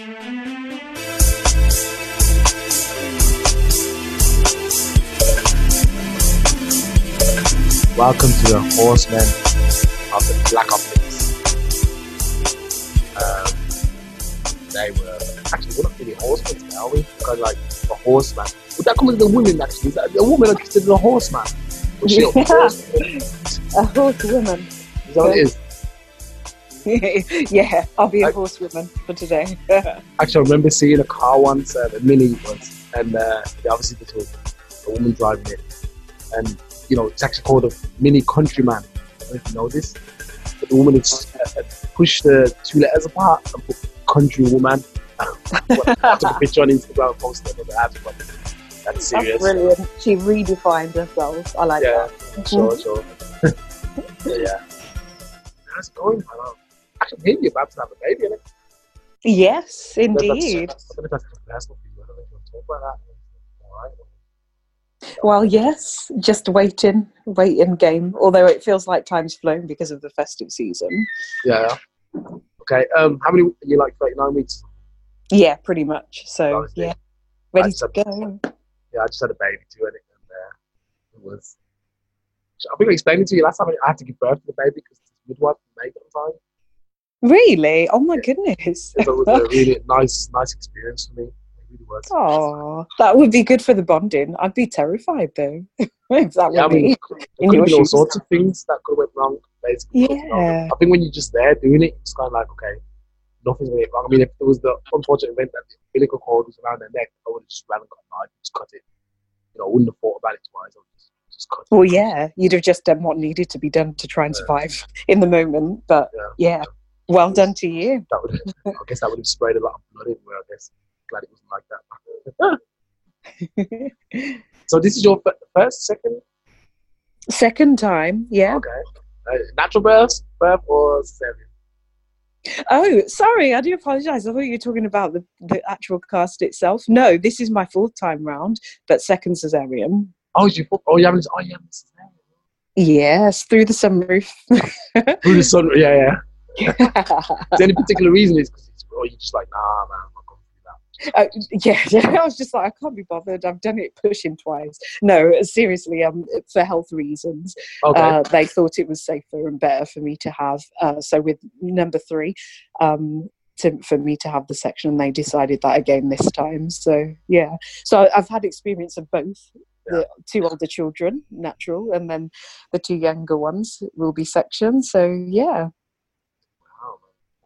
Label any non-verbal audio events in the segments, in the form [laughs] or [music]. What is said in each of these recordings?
Welcome to the Horsemen of the Black Ops. Um, they were actually we're not really horsemen, are we? Because like a horseman. Would that come with the women actually? A woman are considered a horseman? Was she a [laughs] Yeah. A horsewoman. Is that what it is? [laughs] yeah, I'll be a I- horsewoman for today. [laughs] Actually, I remember seeing a car once, uh, the Mini once, and uh, obviously there was a woman driving it, and you know it's actually called a Mini Countryman. I don't know if you know this, but the woman is uh, pushed the two letters apart and put Country Woman. [laughs] I took a picture on Instagram and posted it on the ads, but that's That's serious. brilliant. She redefined herself. I like Yeah, that. sure, sure. yeah. How's it going? I don't maybe you're about to have a baby, innit? Yes, indeed. I don't know if that's personal for you. I don't know if you want to talk about that. All right. Well, yes, just waiting, waiting game. Although it feels like time's flown because of the festive season. Yeah. Okay. Um, how many? You like thirty-nine weeks? Yeah, pretty much. So Honestly, yeah, ready to go. Yeah, I just had a baby too, and it, and, uh, it was. I think I explained it to you last time. I had to give birth to the baby because the midwife didn't it on time. Really? Oh my goodness. It was a [laughs] really nice, nice experience for me. Really. Oh, that would be good for the bonding. I'd be terrified though [laughs] if that Yeah, I mean, be. there could in have your been all sorts of things that could have went wrong. Basically. Yeah. I think when you're just there doing it, it's kind of like okay, nothing's going to get wrong. I mean, if it was the unfortunate event that the umbilical cord was around their neck, I would have just ran and got knife and just cut it. You know, I wouldn't have thought about it twice. I would just, just cut it. Well, yeah, you'd have just done what needed to be done to try and Yeah. survive [laughs] in the moment. But Yeah. yeah, well done to you. [laughs] That would, I guess, that would have sprayed a lot of blood everywhere. I guess. Glad it wasn't like that. [laughs] so this is your first, second, Second time, yeah. okay, uh, natural birth, birth or cesarean? Oh, sorry, I do apologise. I thought you were talking about the, the actual cast itself. No, this is my fourth time round, but second cesarean. Oh, you, oh, you haven't, oh, you haven't cesarean. Yes, through the sunroof. [laughs] Through the sun, yeah, yeah. Is there any particular reason? Is because it's, or you just like, nah, man, I'm not going. Uh, yeah, yeah, [laughs] I was just like, I can't be bothered. I've done it pushing twice. No, seriously, um, for health reasons, Okay. uh, they thought it was safer and better for me to have. Uh, so with number three, um, to, for me to have the section, they decided that again this time. So yeah, so I've had experience of both. The two older children, natural, and then the two younger ones will be section. So yeah.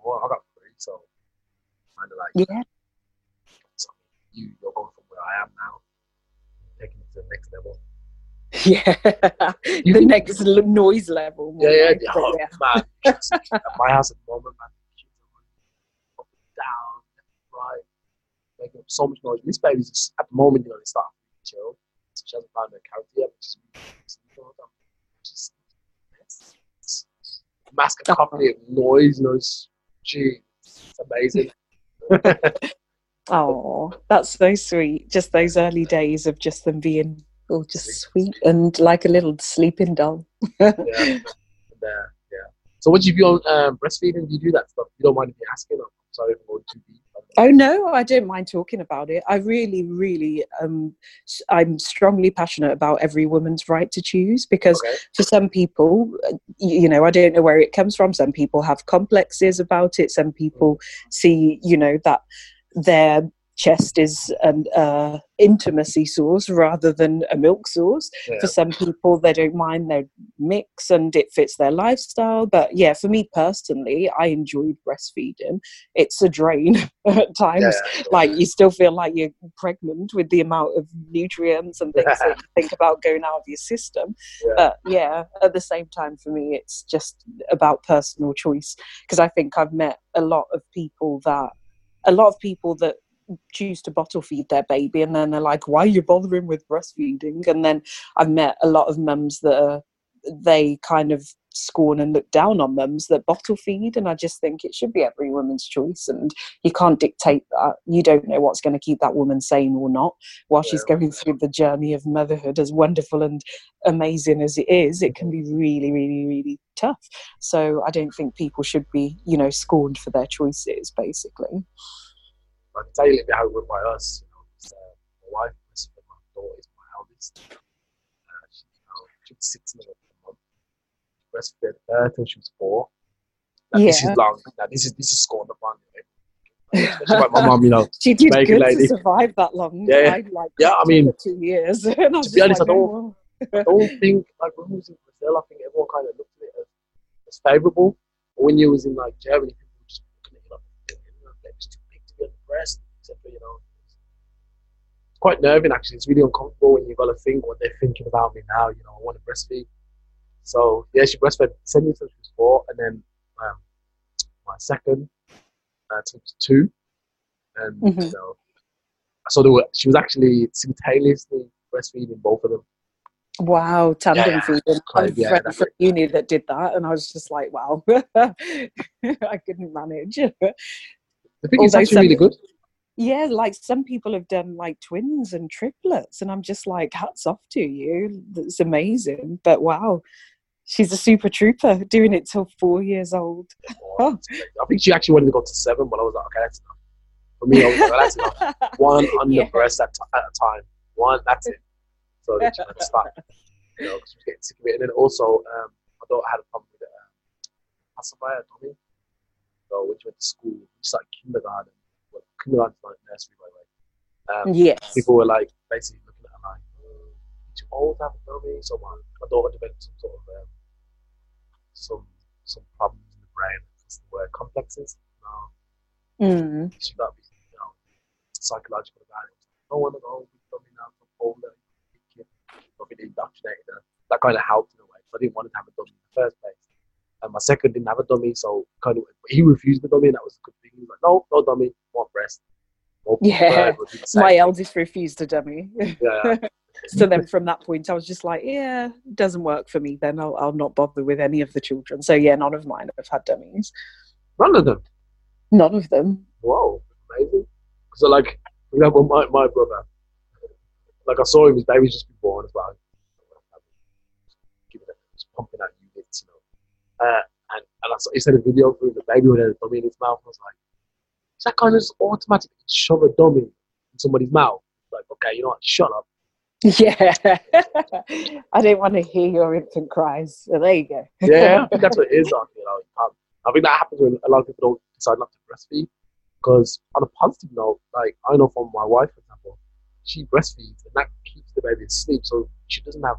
Well, I got three, so kind of like yeah, so you, you're going from where I am now, taking it to the next level. yeah. [laughs] The [laughs] next l- noise level. Yeah, yeah, yeah. Oh, [laughs] man. At my house at the moment, man. Up and down, right, making up so much noise. This baby's just, at the moment, you know, they start to chill. So she hasn't found her character yet, but she's just, mask of oh. coffee of noise, you know, it's, gee, it's amazing. [laughs] Oh, that's so sweet. Just those early days of just them being all just sweet and like a little sleeping doll. yeah. Uh, yeah. So, what do you view on um, breastfeeding? Do you do that stuff? You don't mind if you're asking? I'm sorry if I'm going too deep. Oh no, I don't mind talking about it. I really, really, um, I'm strongly passionate about every woman's right to choose because Okay. for some people, uh, you know, I don't know where it comes from. Some people have complexes about it. Some people see, you know, that their chest is an uh, intimacy source rather than a milk source. Yeah. For some people, they don't mind their mix and it fits their lifestyle. But yeah, for me personally, I enjoyed breastfeeding. It's a drain [laughs] at times. Yeah. Like you still feel like you're pregnant with the amount of nutrients and things that you think about going out of your system. Yeah. But yeah, at the same time, for me, it's just about personal choice because I think I've met a lot of people that a lot of people that choose to bottle feed their baby and then they're like why are you bothering with breastfeeding? And then i've met a lot of mums that are they kind of scorn and look down on mums that bottle feed and i just think it should be every woman's choice and you can't dictate that. You don't know what's going to keep that woman sane or not while she's going through the journey of motherhood as wonderful and amazing as it is it can mm-hmm. be really really really tough. So i don't think people should be you know scorned for their choices basically I can tell you with little bit how it went by us. You know, it's, uh, my wife, my daughter is my eldest. Uh, she, you know, she was six months a month. Breastfed her till she was four. Now, yeah. This is long. Now, this is this is scored upon. Especially like my mom, you know. [laughs] she did good lady. to survive that long. Yeah, I, like, yeah, I mean, two years. [laughs] To be honest, I don't-. I don't think like when we was in Brazil, I think everyone kind of looked at it as, as favourable. But when you was in like Germany, people were just looking at you like, you know, it's too big to be on the breast, etc. You know, it's quite nerving actually. It's really uncomfortable when you've got to think what they're thinking about me now. You know, I want to breastfeed. So yeah, she breastfed seven years till she was four, and then um, my second uh, two, and Mhm. you know, so there were, she was actually simultaneously breastfeeding both of them. Wow, tandem yeah. feeding. Kind of, yeah, friend from uni that did that, and I was just like, wow, [laughs] I couldn't manage. Thing is Although actually really good. yeah, like some people have done like twins and triplets, and I'm just like, hats off to you. That's amazing. But wow, she's a super trooper doing it till four years old. Oh. I think she actually wanted to go to seven, but I was like, okay, that's enough. For me, I was like, that's enough. [laughs] One under Yeah. breast at, at a time. One, that's it. So then she had to start, you know, 'cause she was getting sick of it. And then also, um, my daughter had a problem with um, pacifier, tummy. So when she went to school, she started kindergarten. Well, kindergarten's not nursery, by the way. Um, yes. people were like basically looking at her like, oh, too old to have a dummy. So my, my daughter developed some sort of um, some some problems in the brain. That's the word complexes. Um, Mm. she got you know psychological about it. I want to go with dummy now. I'm older. big kid. I've been indoctrinated. her. That kind of helped in a way. So I didn't want to have a dummy in the first place. And my second didn't have a dummy, so kind of he refused the dummy, and that was a good thing. He was like, "No, no dummy, want breast." Yeah. third would be the same. My eldest refused a dummy. yeah, [laughs] so then from that point, I was just like, yeah, it doesn't work for me. Then I'll, I'll not bother with any of the children. So yeah, none of mine have had dummies. none of them. None of them. Whoa, amazing. So like, for example, my, my brother, like I saw him, his baby's just been born as well. Just pumping out units, you know. Uh, and, and I saw, he sent a video through the baby with a dummy in his mouth. I was like, is that kind of just automatically shove a dummy in somebody's mouth? Like, okay, you know what, shut up. Yeah. [laughs] I didn't want to hear your infant cries. So there you go. Yeah, I think that's [laughs] what it is. Like, you know, I think that happens when a lot of people don't decide not to breastfeed. Because on a positive note, like I know from my wife, for example, she breastfeeds and that keeps the baby asleep, so she doesn't have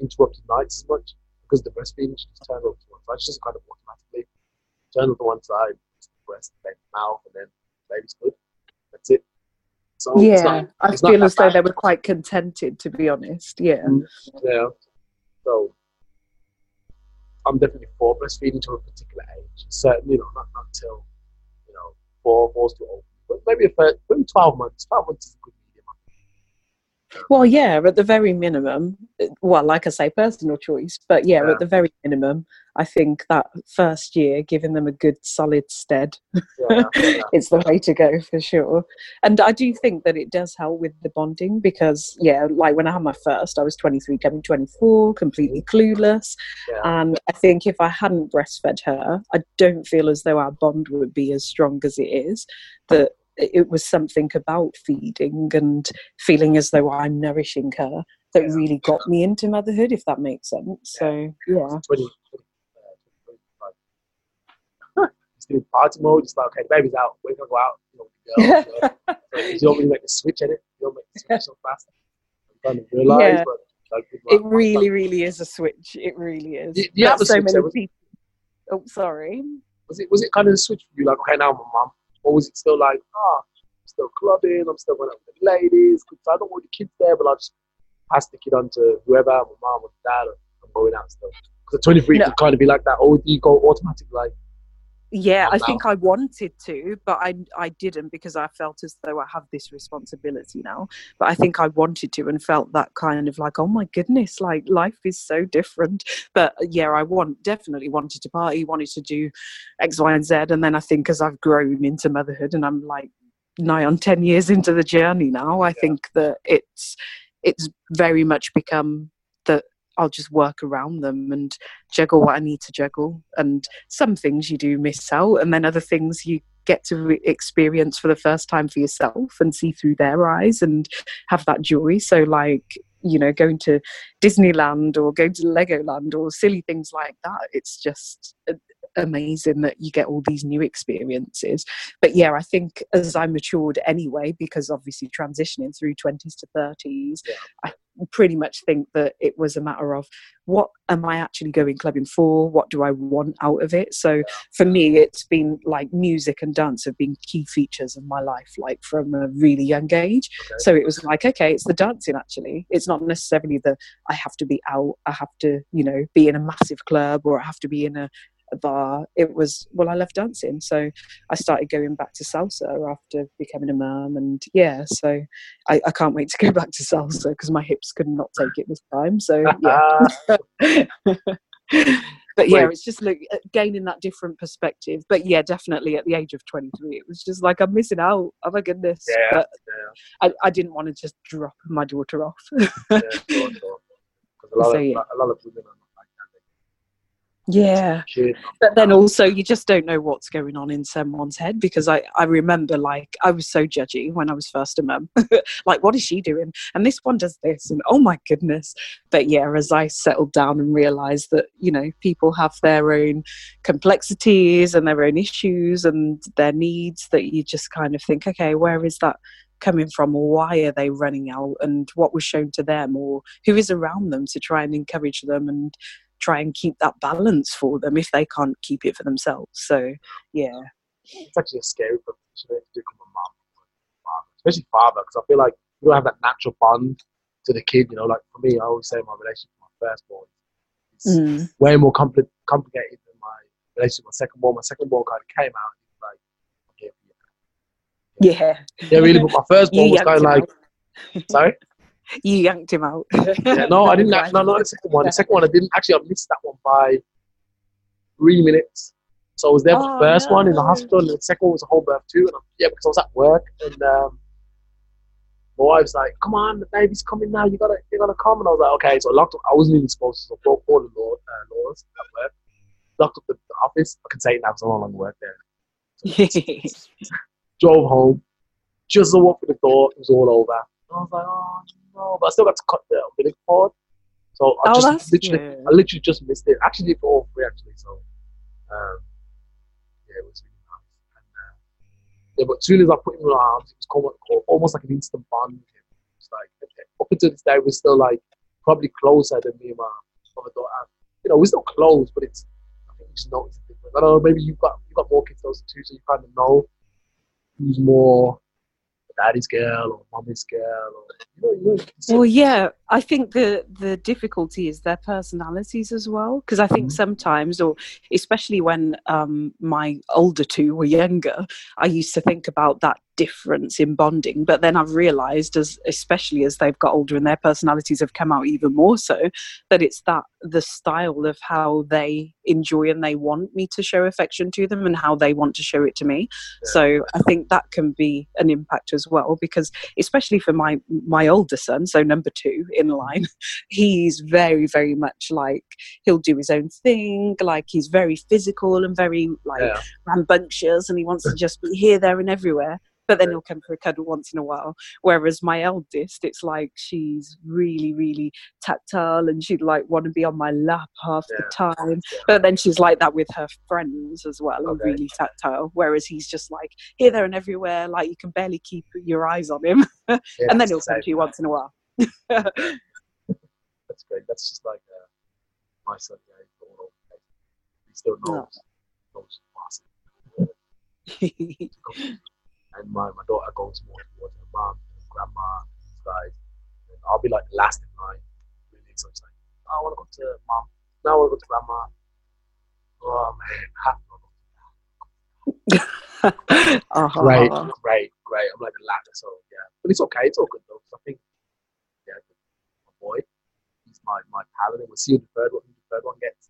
interrupted nights as much because the breastfeeding she just turns over to side. She just kind of automatically turns on to one side, breast, then mouth, and then baby's good. That's it. So it's yeah. not, I it's feel as though bad. they were quite contented, to be honest. Yeah. Mm, yeah. So I'm definitely for breastfeeding to a particular age. Certainly, you know, not, until you know four, four's too old. But maybe a third, maybe twelve months. Twelve months is a good. Well, yeah, at the very minimum, uh, well, like I say, personal choice, but yeah, Yeah. at the very minimum, I think that first year, giving them a good solid stead, Yeah, yeah. [laughs] it's the way to go for sure. And I do think that it does help with the bonding because, yeah, like when I had my first, I was 23, coming 24, completely clueless. yeah. And I think if I hadn't breastfed her, I don't feel as though our bond would be as strong as it is. That it was something about feeding and feeling as though I'm nourishing her that Yeah. really got me into motherhood, if that makes sense. So, yeah. 20, 20, 25. Party mode. It's like, okay, the baby's out. We're gonna go out. You know, you [laughs] know. So you don't really make the switch in it. You don't make the switch so fast. You kind of realize, Yeah. but like, It really, really is a switch. It really is. Do- do you have But a so many people. Oh, sorry. was it was it kind of a switch for you? Like, okay, now I'm a mum, or was it still like, ah, I'm still clubbing, I'm still going out with the ladies, 'cause I don't want the kids there, but I'll just pass the kid on to whoever, my mom or dad, or I'm going out still. Because at 23, No. it could kind of be like that, or do you go automatically like, Yeah, I think I wanted to, but I I didn't because I felt as though I have this responsibility now. But I think I wanted to and felt that kind of like, oh my goodness, like life is so different. But uh, yeah, I want definitely wanted to party, wanted to do X, Y, and Z. And then I think as I've grown into motherhood and I'm like nigh on ten years into the journey now, I think that it's it's very much become that I'll just work around them and juggle what I need to juggle. And some things you do miss out, and then other things you get to re- experience for the first time for yourself and see through their eyes and have that joy. So, like, you know, going to Disneyland or going to Legoland or silly things like that, it's just amazing that you get all these new experiences. But yeah, I think as I matured anyway, because obviously transitioning through 20s to 30s, yeah. I pretty much think that it was a matter of what am I actually going clubbing for? What do I want out of it? So for me, it's been like music and dance have been key features of my life, like from a really young age. Okay. So it was like, okay, it's the dancing actually. It's not necessarily that I have to be out, I have to, you know, be in a massive club or I have to be in a, bar, it was well, I love dancing, so I started going back to salsa after becoming a mum, and yeah, so I, I can't wait to go [laughs] back to salsa because my hips could not take it this time. So yeah. [laughs] but yeah, it's just like uh, gaining that different perspective. But yeah, definitely at the age of 23, it was just like I'm missing out. Oh my goodness! Yeah, but yeah. I, I didn't want to just drop my daughter off. yeah, sure, sure. A lot, [laughs] so, of, yeah. a lot of women are yeah. But then also you just don't know what's going on in someone's head because i i remember like i was so judgy when i was first a mum. [laughs] Like what is she doing? And this one does this and oh my goodness. But yeah as i settled down and realized that you know people have their own complexities and their own issues and their needs that you just kind of think okay where is that coming from? Or why are they running out? And what was shown to them or who is around them to try and encourage them and try and keep that balance for them if they can't keep it for themselves. So, yeah. It's actually a scary proposition to become a mom, especially father, because I feel like you don't have that natural bond to the kid. You know, like for me, I always say my relationship with my firstborn is mm. way more compli- complicated than my relationship with my second born. My second born kind of came out like, okay, yeah. Yeah, really. But my firstborn was kind of like, sorry? [laughs] you yanked him out. yeah, no, I didn't. [laughs] no, not the second one. The second one, I didn't actually. I missed that one by three minutes. So I was there for oh, the first no. one in the hospital, and the second one was a home birth too. And I'm, yeah, because I was at work, and um, my wife's like, "Come on, the baby's coming now. You gotta, you gotta come." And I was like, "Okay." So I locked up. I wasn't even supposed to. So I broke all the law, uh, laws at work. Locked up the, the office. I can say it now because I no longer work there. [laughs] Drove home. Just walked through the door, it was all over. And I was like, "Oh no, but I still got to cut the umbilical cord. So I oh, just literally, I literally just missed it. Actually, for all three actually. So, um, yeah, it was really nice. And, uh, yeah, but as soon as I put him in my arms, it was almost like an instant bond. It's like okay. up until this day, we're still like probably closer than me and my other daughter. You know, we're still close, but it's I think you just notice the difference. I don't know. Maybe you've got you've got more kids those too, so you kind of know who's more daddy's girl or mommy's girl or you know, well yeah i think the the difficulty is their personalities as well because i think mm-hmm. sometimes or especially when um, my older two were younger i used to think about that difference in bonding but then i've realized as especially as they've got older and their personalities have come out even more so that it's that the style of how they enjoy and they want me to show affection to them and how they want to show it to me yeah. so i think that can be an impact as well because especially for my my older son so number 2 in line [laughs] he's very very much like he'll do his own thing like he's very physical and very like yeah. rambunctious and he wants to just be here there and everywhere but then he'll come for a cuddle once in a while. Whereas my eldest, it's like she's really, really tactile and she'd like want to be on my lap half yeah. the time. But then she's like that with her friends as well, okay. really tactile. Whereas he's just like here, there, and everywhere. Like you can barely keep your eyes on him, [laughs] yeah, and then he'll come to you once in a while. [laughs] that's great. That's just like uh, my son. Yeah, he still knows. No. knows [laughs] and my, my daughter goes more towards her mom and grandma and these guys. And I'll be like the last in line. Really, so it's like, oh, I want to go to mom. Now I want to go to grandma. Oh man, [laughs] uh-huh. Great, great, great. I'm like the latter, so yeah. But it's okay. It's all good though. I think, yeah, my boy, he's my my pal, and we'll see who the third one, the third one gets.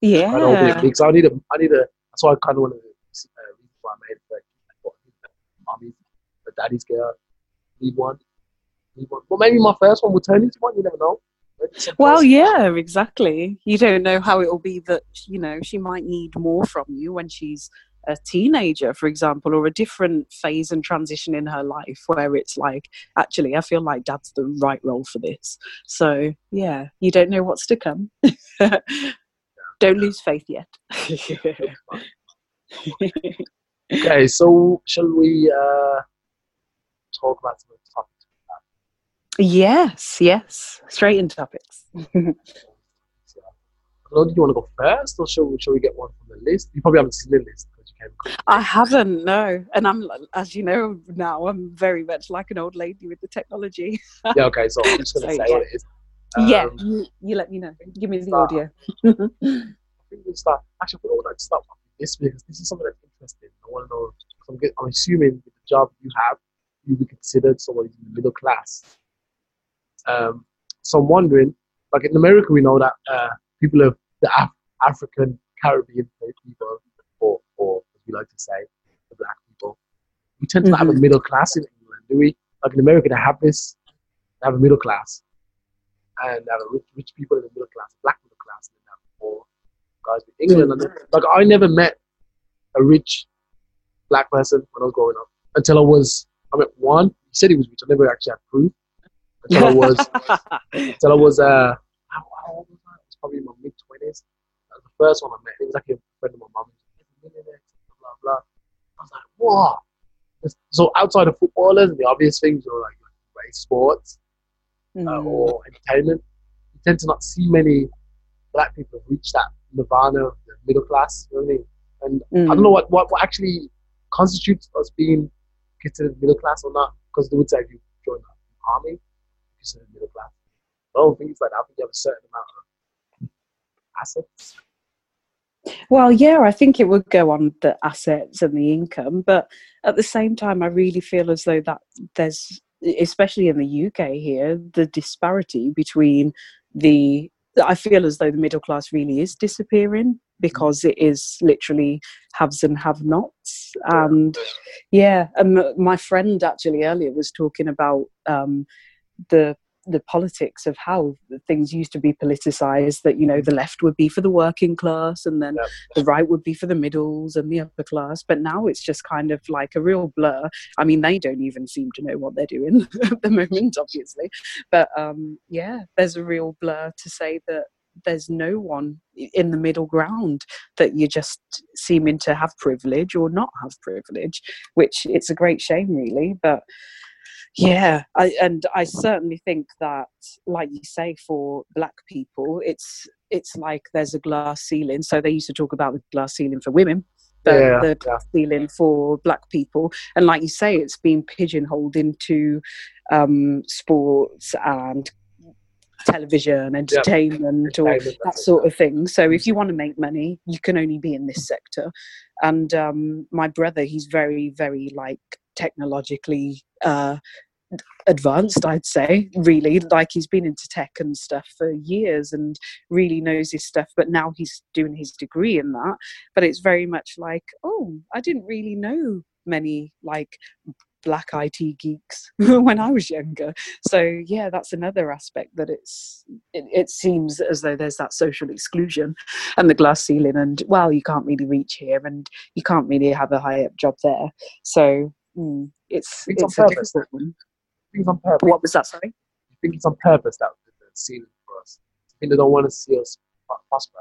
Yeah. I don't a So I need a, I need a. That's why I kind of want to. Uh, reason why I made it mommy's the daddy's girl. Need one. Need one. Well, maybe my first one will turn into one. You never know. Well, yeah, exactly. You don't know how it will be that you know she might need more from you when she's a teenager, for example, or a different phase and transition in her life where it's like, actually, I feel like dad's the right role for this. So, yeah, you don't know what's to come. [laughs] don't lose faith yet. [laughs] okay, so shall we uh, talk about some of the topics? Yes, yes. Straight into topics. [laughs] do you want to go first, or shall shall we get one from the list? You probably haven't seen the list because you came. I haven't, no. And I'm, as you know now, I'm very much like an old lady with the technology. yeah. Okay. So I'm just going [laughs] to say what it is. Um, yeah. You, you, let me know. Give me the start. audio. I think we start. Actually, I would like to start with this because this is something that's interesting. I want to know. I'm, I'm assuming the job you have, you be considered someone in the middle class. Um, so I'm wondering, like in America, we know that uh, people of the Af- African Caribbean people, or, or as we like to say, the black people, we tend to mm-hmm. have a mm-hmm. middle class in England, do we? Like in America, they have this, they have a middle class, and they have rich, rich people in the middle class, black middle class, and they have poor guys in England. Mm-hmm. And like I never met a rich black person when I was growing up until I was, I met one. He said he was rich. I never actually had proof until I was, [laughs] until I was, uh, how, how old was I? probably in my mid twenties. That was the first one I met. It was like a friend of my mum. Blah blah. I was like, what? So outside of footballers the obvious things, know, like, like sports mm. uh, or entertainment, you tend to not see many black people reach that nirvana of the middle class. You know what I mean? And mm. I don't know what, what, what actually constitutes us being considered middle class or not, because they would say if you join the army, you're considered middle class. I don't think it's like that. I think you have a certain amount of assets? Well, yeah, I think it would go on the assets and the income, but at the same time, I really feel as though that there's, especially in the UK here, the disparity between the. I feel as though the middle class really is disappearing because it is literally haves and have nots. And yeah, and my friend actually earlier was talking about um, the the politics of how things used to be politicized that you know the left would be for the working class and then yep. the right would be for the middles and the upper class. But now it's just kind of like a real blur. I mean they don't even seem to know what they're doing [laughs] at the moment obviously. But um, yeah there's a real blur to say that there's no one in the middle ground that you're just seeming to have privilege or not have privilege which it's a great shame really. But yeah I, and i certainly think that like you say for black people it's it's like there's a glass ceiling. So they used to talk about the glass ceiling for women but yeah, the glass yeah. ceiling for black people. And like you say it's been pigeonholed into um, sports and television entertainment or that sort of thing. So if you want to make money you can only be in this sector. And um, my brother he's very very like technologically uh, advanced i'd say really like he's been into tech and stuff for years and really knows his stuff but now he's doing his degree in that but it's very much like oh i didn't really know many like black IT geeks [laughs] when I was younger. So yeah, that's another aspect that it's it, it, seems as though there's that social exclusion and the glass ceiling and well you can't really reach here and you can't really have a high up job there. So mm, it's it's, it's a difficult one on purpose. What was that? Sorry. I think it's on purpose that the ceiling for us. I think they don't want to see us prosper.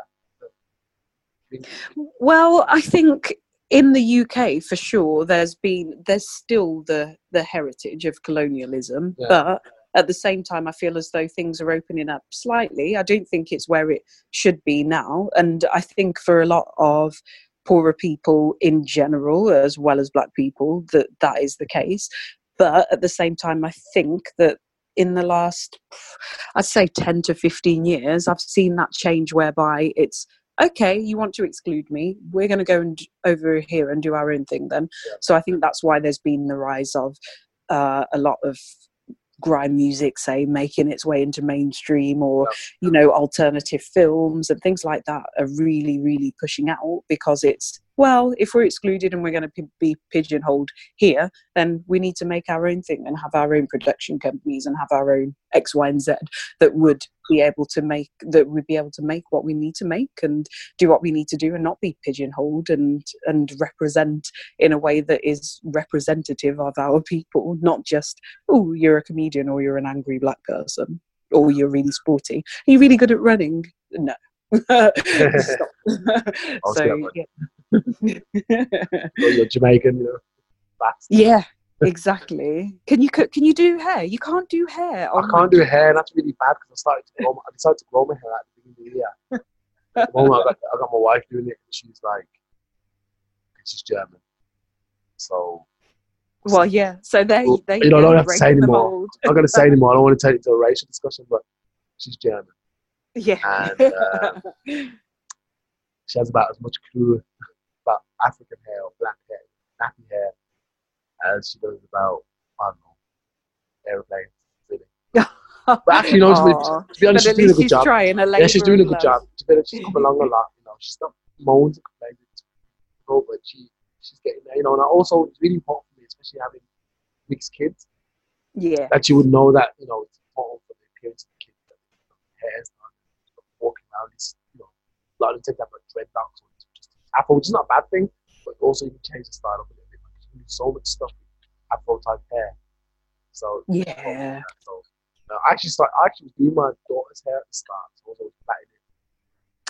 Well, I think in the UK for sure there's been there's still the the heritage of colonialism, yeah. but at the same time I feel as though things are opening up slightly. I don't think it's where it should be now, and I think for a lot of poorer people in general as well as black people that that is the case but at the same time, I think that in the last, I'd say 10 to 15 years, I've seen that change whereby it's okay, you want to exclude me, we're going to go and over here and do our own thing then. Yeah. So I think that's why there's been the rise of uh, a lot of grime music say making its way into mainstream or yeah. you know alternative films and things like that are really really pushing out because it's well, if we're excluded and we're going to be pigeonholed here, then we need to make our own thing and have our own production companies and have our own X, Y, and Z that would be able to make that would be able to make what we need to make and do what we need to do and not be pigeonholed and and represent in a way that is representative of our people, not just oh you're a comedian or you're an angry black person or you're really sporty. Are you really good at running? No. [laughs] [laughs] so, yeah. You're Jamaican, you know. That's yeah, [laughs] exactly. Can you can you do hair? You can't do hair. I can't do hair. That's really bad because I started to grow. My, I decided to grow my hair at the beginning of the year. [laughs] at the moment, I got, I got my wife doing it, and she's like, she's German, so. Well, yeah. So they, well, they you know, I don't have to say anymore. I'm not going to say anymore. I don't want to take it to a racial discussion, but she's German. Yeah. And uh, [laughs] she has about as much clue African hair or black hair, nappy hair, as she does about, I don't know, aeroplanes. Really. [laughs] but actually, know, to be, honest, she's doing a good job. yeah, she's doing a good job. She's come along a lot. You know, she's not moans and complaining, but she she's getting there. You know, and also it's really important for me, especially having mixed kids. Yeah. That you would know that you know it's important for the appearance of the kids. That you know, hair's not walking around. It's you know, a lot of them take that for dreadlocks or afro, which is not a bad thing, but also you can change the style up a little bit. Like, you can do so much stuff with afro type hair. So yeah. So no, I actually start. I actually do my daughter's hair at the start, so I was always plaiting it.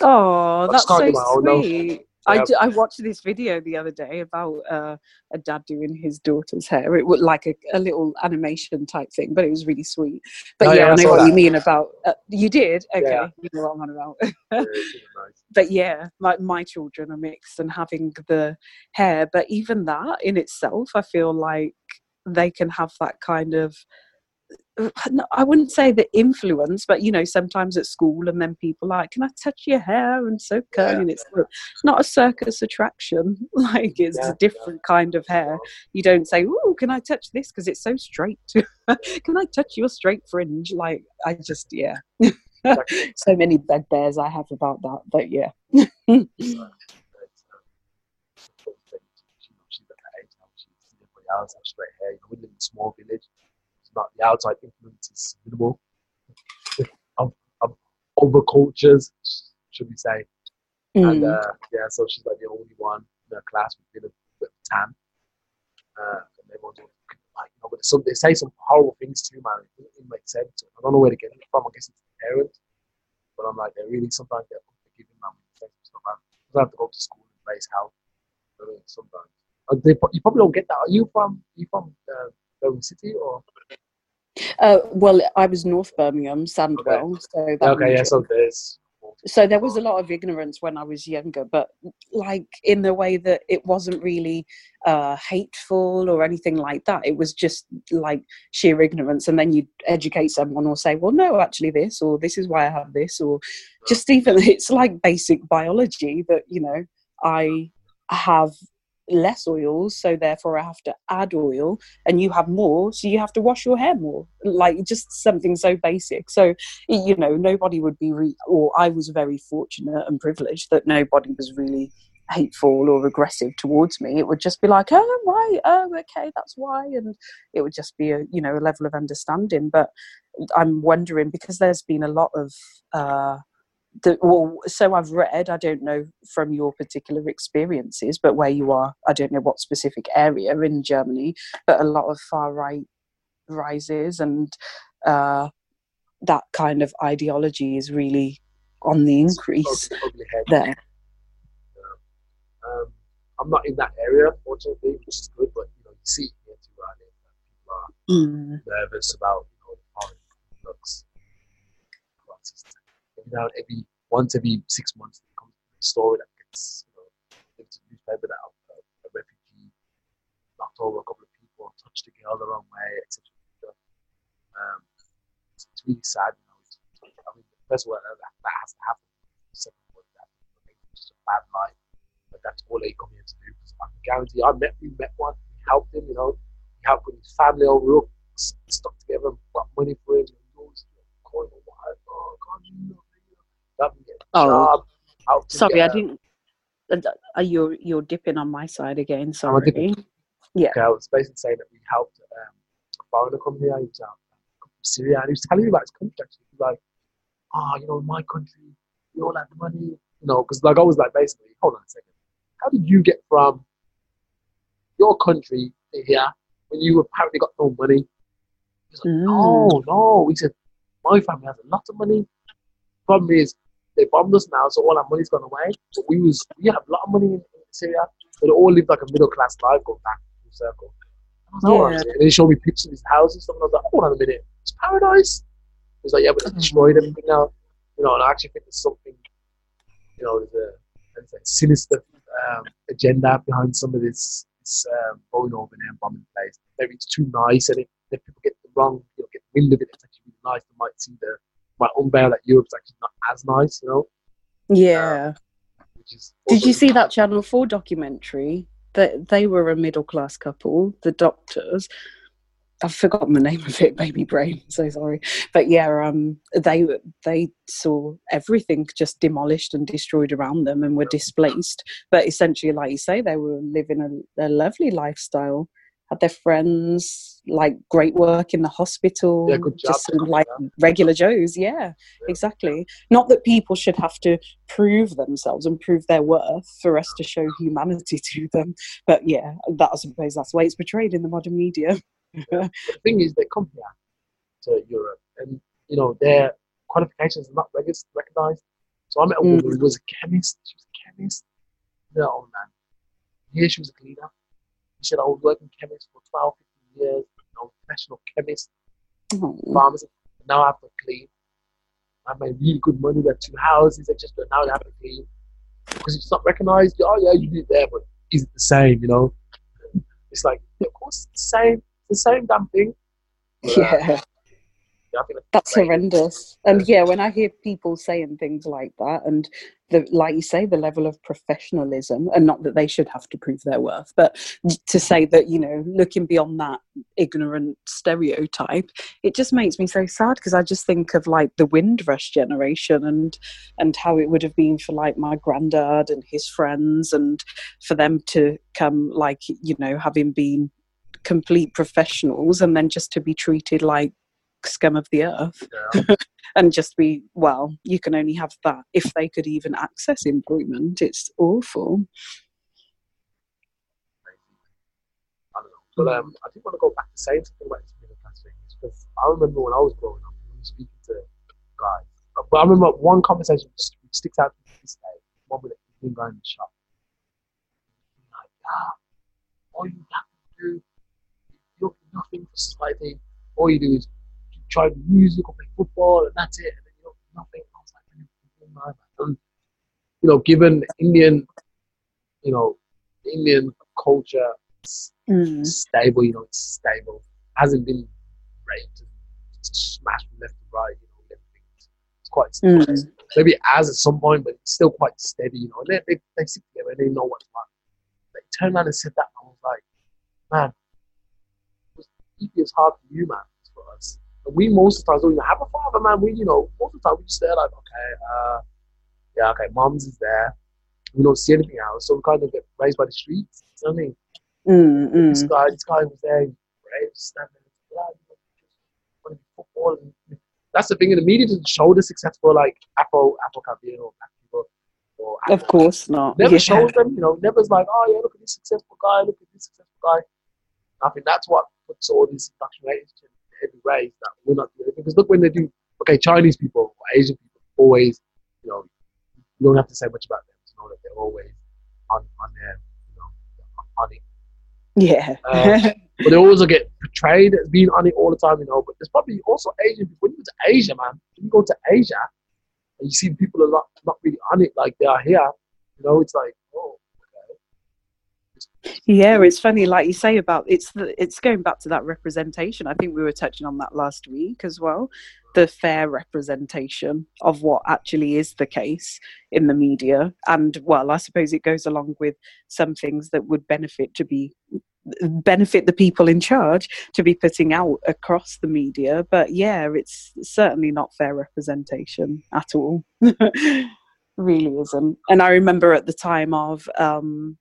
Oh, that's so sweet. I, I watched this video the other day about uh, a dad doing his daughter's hair. It was like a, a, little animation type thing, but it was really sweet. But oh, yeah, yeah, I know what that. you mean about uh, you did. Okay, yeah. you know what I'm on about. [laughs] yeah, nice. But yeah, like my children are mixed and having the hair, but even that in itself, I feel like they can have that kind of I wouldn't say the influence, but you know, sometimes at school, and then people like, "Can I touch your hair?" and so curly. Yeah. It's not a circus attraction; [laughs] like it's yeah, a different kind of hair. You don't say, "Oh, can I touch this?" because it's so straight. [laughs] can I touch your straight fringe? Like I just, yeah. [laughs] so many bugbears I have about that, but yeah. straight hair. You know, we live in a small village not the outside influences minimal of, of other cultures, should we say. Mm. And uh, yeah, so she's like the only one in her class with a bit of tan. Uh, and everyone's like, you know, but some, they say some horrible things too, man. It doesn't make sense. I don't know where to get it from. I guess it's the parents. But I'm like, they really sometimes they're unforgiving, man. When you say stuff, man. You have to go to school and raise hell. sometimes. Uh, they, you probably don't get that. Are you from? Are you from uh, City or? Uh, well, I was North Birmingham, Sandwell. Okay. So okay, yeah, so there's. So there was a lot of ignorance when I was younger, but like in the way that it wasn't really uh, hateful or anything like that. It was just like sheer ignorance, and then you educate someone or say, "Well, no, actually, this or this is why I have this," or just even [laughs] it's like basic biology that you know I have less oils, so therefore I have to add oil, and you have more, so you have to wash your hair more. Like just something so basic. So, you know, nobody would be, re- or I was very fortunate and privileged that nobody was really hateful or aggressive towards me. It would just be like, oh, why? Oh, okay, that's why. And it would just be a, you know, a level of understanding. But I'm wondering because there's been a lot of, uh, the, well, so I've read, I don't know from your particular experiences, but where you are, I don't know what specific area in Germany, but a lot of far right rises and uh, that kind of ideology is really on the increase there. Um, I'm not in that area, unfortunately, which is good, but you know, you see here too, right? People are mm. nervous about you know, foreign looks out every once every six months. There comes to a story that gets you know the newspaper that a, a refugee knocked over a couple of people, touched a girl the wrong way, etc. Um, it's, it's, really sad. You know, it's, I mean, first of all, that, that has to happen. Second of all, that it's just a bad life. But that's all they come here to do. Because I can guarantee, I met we met one. We helped him. You know, we helped with his family over. stuck together, got money for him. And he was, you oh know oh, Sorry, I didn't. are you you're dipping on my side again? Sorry. dipping. Yeah. Okay, I was basically saying that we helped um, a foreigner come here. He was out from Syria, and he was telling me about his country. Actually, he was like, "Oh, you know, in my country, we all have the money." You know, because like I was like, basically, hold on a second. How did you get from your country to here when you apparently got no money? He was like, Mm. "No, no." He said, "My family has a lot of money. Problem is, they bombed us now, so all our money's gone away. But we was we have a lot of money in, in Syria, but they all lived like a middle class life, going back full circle." I was like, "Hold on a Yeah. And they showed me pictures of these houses and stuff, and I was like, "Hold on a minute, it's paradise." He was like, "Yeah, but they destroyed everything now." You know, and I actually think there's something, you know, there's a, a sinister um, agenda behind some of this, this um, going over there and bombing the place. Maybe it's too nice, and if people get the wrong, you know, get wind of it, it's actually really nice. They might see the might unveil that Europe's actually not as nice, you know. Yeah. Is Did you see that Channel Four documentary? That they were a middle class couple, the doctors. I've forgotten the name of it, baby brain. So sorry, but yeah, um, they they saw everything just demolished and destroyed around them, and were displaced. But essentially, like you say, they were living a, a lovely lifestyle. Had their friends, like great work in the hospital, Yeah, good job. just like regular Joes. Yeah, exactly. Not that people should have to prove themselves and prove their worth for us to show humanity to them. But yeah, that I suppose that's the way it's portrayed in the modern media. The thing is, they come here to Europe, and you know their qualifications are not recognized. So I met a Mm. woman who was a chemist. She was a chemist. No, old man. Here she was a cleaner. Said, "I was working chemist for 12, 15 years. You know, professional chemist, Oh, pharmacist. Now I have to clean. I made really good money. We two houses. I just now I have to clean because it's not recognized. Oh yeah, you did it there, but is it the same? You know, [laughs] it's like yeah, of course it's the same. It's the same damn thing. But, yeah. Yeah, I think That's great. horrendous. And yeah, when I hear people saying things like that, and the like you say, the level of professionalism, and not that they should have to prove their worth, but to say that you know, looking beyond that ignorant stereotype, it just makes me so sad because I just think of like the Windrush generation and and how it would have been for like my granddad and his friends, and for them to come like you know, having been complete professionals, and then just to be treated like scum of the earth Yeah. [laughs] and just be well you can only have that if they could even access employment it's awful I don't know. But um, I do want to go back to saying something about this middle class thing because I remember when I was growing up, we were speaking to guys. But I remember one conversation which sticks out to me this day. One with a guy in the shop. Like, ah, all you have to do, you don't do nothing for society. All you do is try music or play football, and that's it. And then you don't nothing. I was like, and, you know, given Indian, you know, Indian culture Mm. stable, you know, it's stable. Hasn't been raped and smashed from left to right, you know, everything. It's quite Mm. maybe as at some point, but it's still quite steady, you know. And they, they, they sit together and they know what's what. They turned around and said that, and I was like, man, it was hard for you, man, for us. We most of the times don't even have a father, man. We, you know, most of the time we just there like, okay, uh, yeah, okay, mom's is there. We don't see anything else, so we kind of get raised by the streets. You know what I mean? Mm, This guy, this guy was there, he was brave, standing there, yeah, you know, just want to be football. And that's the thing, in the media doesn't show the successful like Afro Afro Caribbean or black people or of course not never Yeah. shows them, you know, never's like, oh yeah, look at this successful guy, look at this successful guy. I think that's what puts all these indoctrinated in every race that we're not doing anything. Because look when they do okay, Chinese people or Asian people always, you know, you don't have to say much about them to know that they're always on on their, you know, on it. yeah Uh, But they always get portrayed as being on it all the time, you know. But there's probably also Asian people. When you go to Asia, man, when you go to Asia and you see people are not, not really on it like they are here, you know, it's like. Yeah, it's funny, like you say about it's the, it's going back to that representation. I think we were touching on that last week as well. The fair representation of what actually is the case in the media, and well, I suppose it goes along with some things that would benefit to be benefit the people in charge to be putting out across the media. But yeah, it's certainly not fair representation at all. [laughs] really isn't. And I remember at the time of um,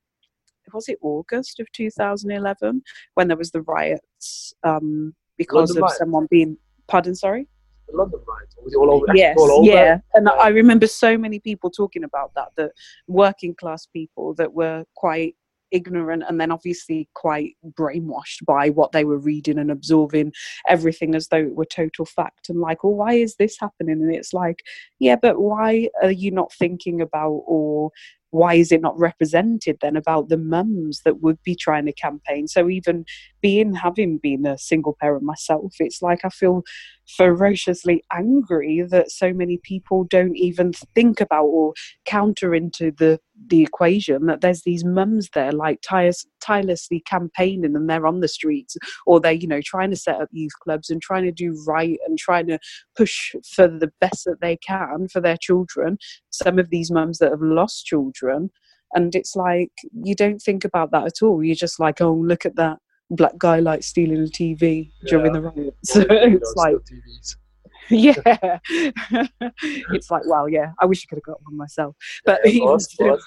was it August of 2011 when there was the riots um, because London of riots? someone being pardon sorry The London riots, was it all over? yes all over? yeah and i remember so many people talking about that that working class people that were quite ignorant and then obviously quite brainwashed by what they were reading and absorbing everything as though it were total fact and like oh why is this happening and it's like yeah but why are you not thinking about or why is it not represented then about the mums that would be trying to campaign? So even being having been a single parent myself it's like i feel ferociously angry that so many people don't even think about or counter into the the equation that there's these mums there like tires, tirelessly campaigning and they're on the streets or they're you know trying to set up youth clubs and trying to do right and trying to push for the best that they can for their children some of these mums that have lost children. And it's like you don't think about that at all. You're just like oh look at that black guy like stealing a tv during the riots. [laughs] All the [laughs] [laughs] it's like yeah. It's like well yeah i wish i could have got one myself. But Yeah, still-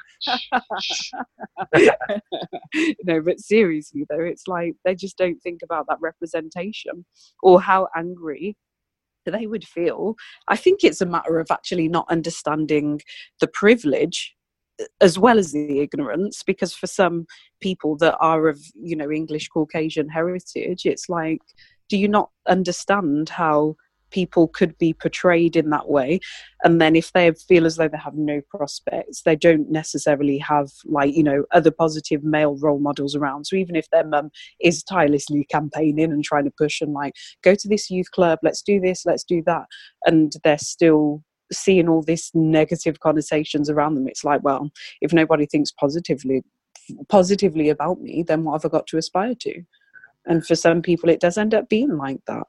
no but seriously though it's like they just don't think about that representation or how angry they would feel. I think it's a matter of actually not understanding the privilege as well as the ignorance because for some people that are of you know english caucasian heritage it's like do you not understand how people could be portrayed in that way? And then if they feel as though they have no prospects they don't necessarily have like you know other positive male role models around. So even if their mum is tirelessly campaigning and trying to push and like go to this youth club let's do this let's do that and they're still seeing all this negative connotations around them it's like well if nobody thinks positively positively about me then what have i got to aspire to? And for some people it does end up being like that.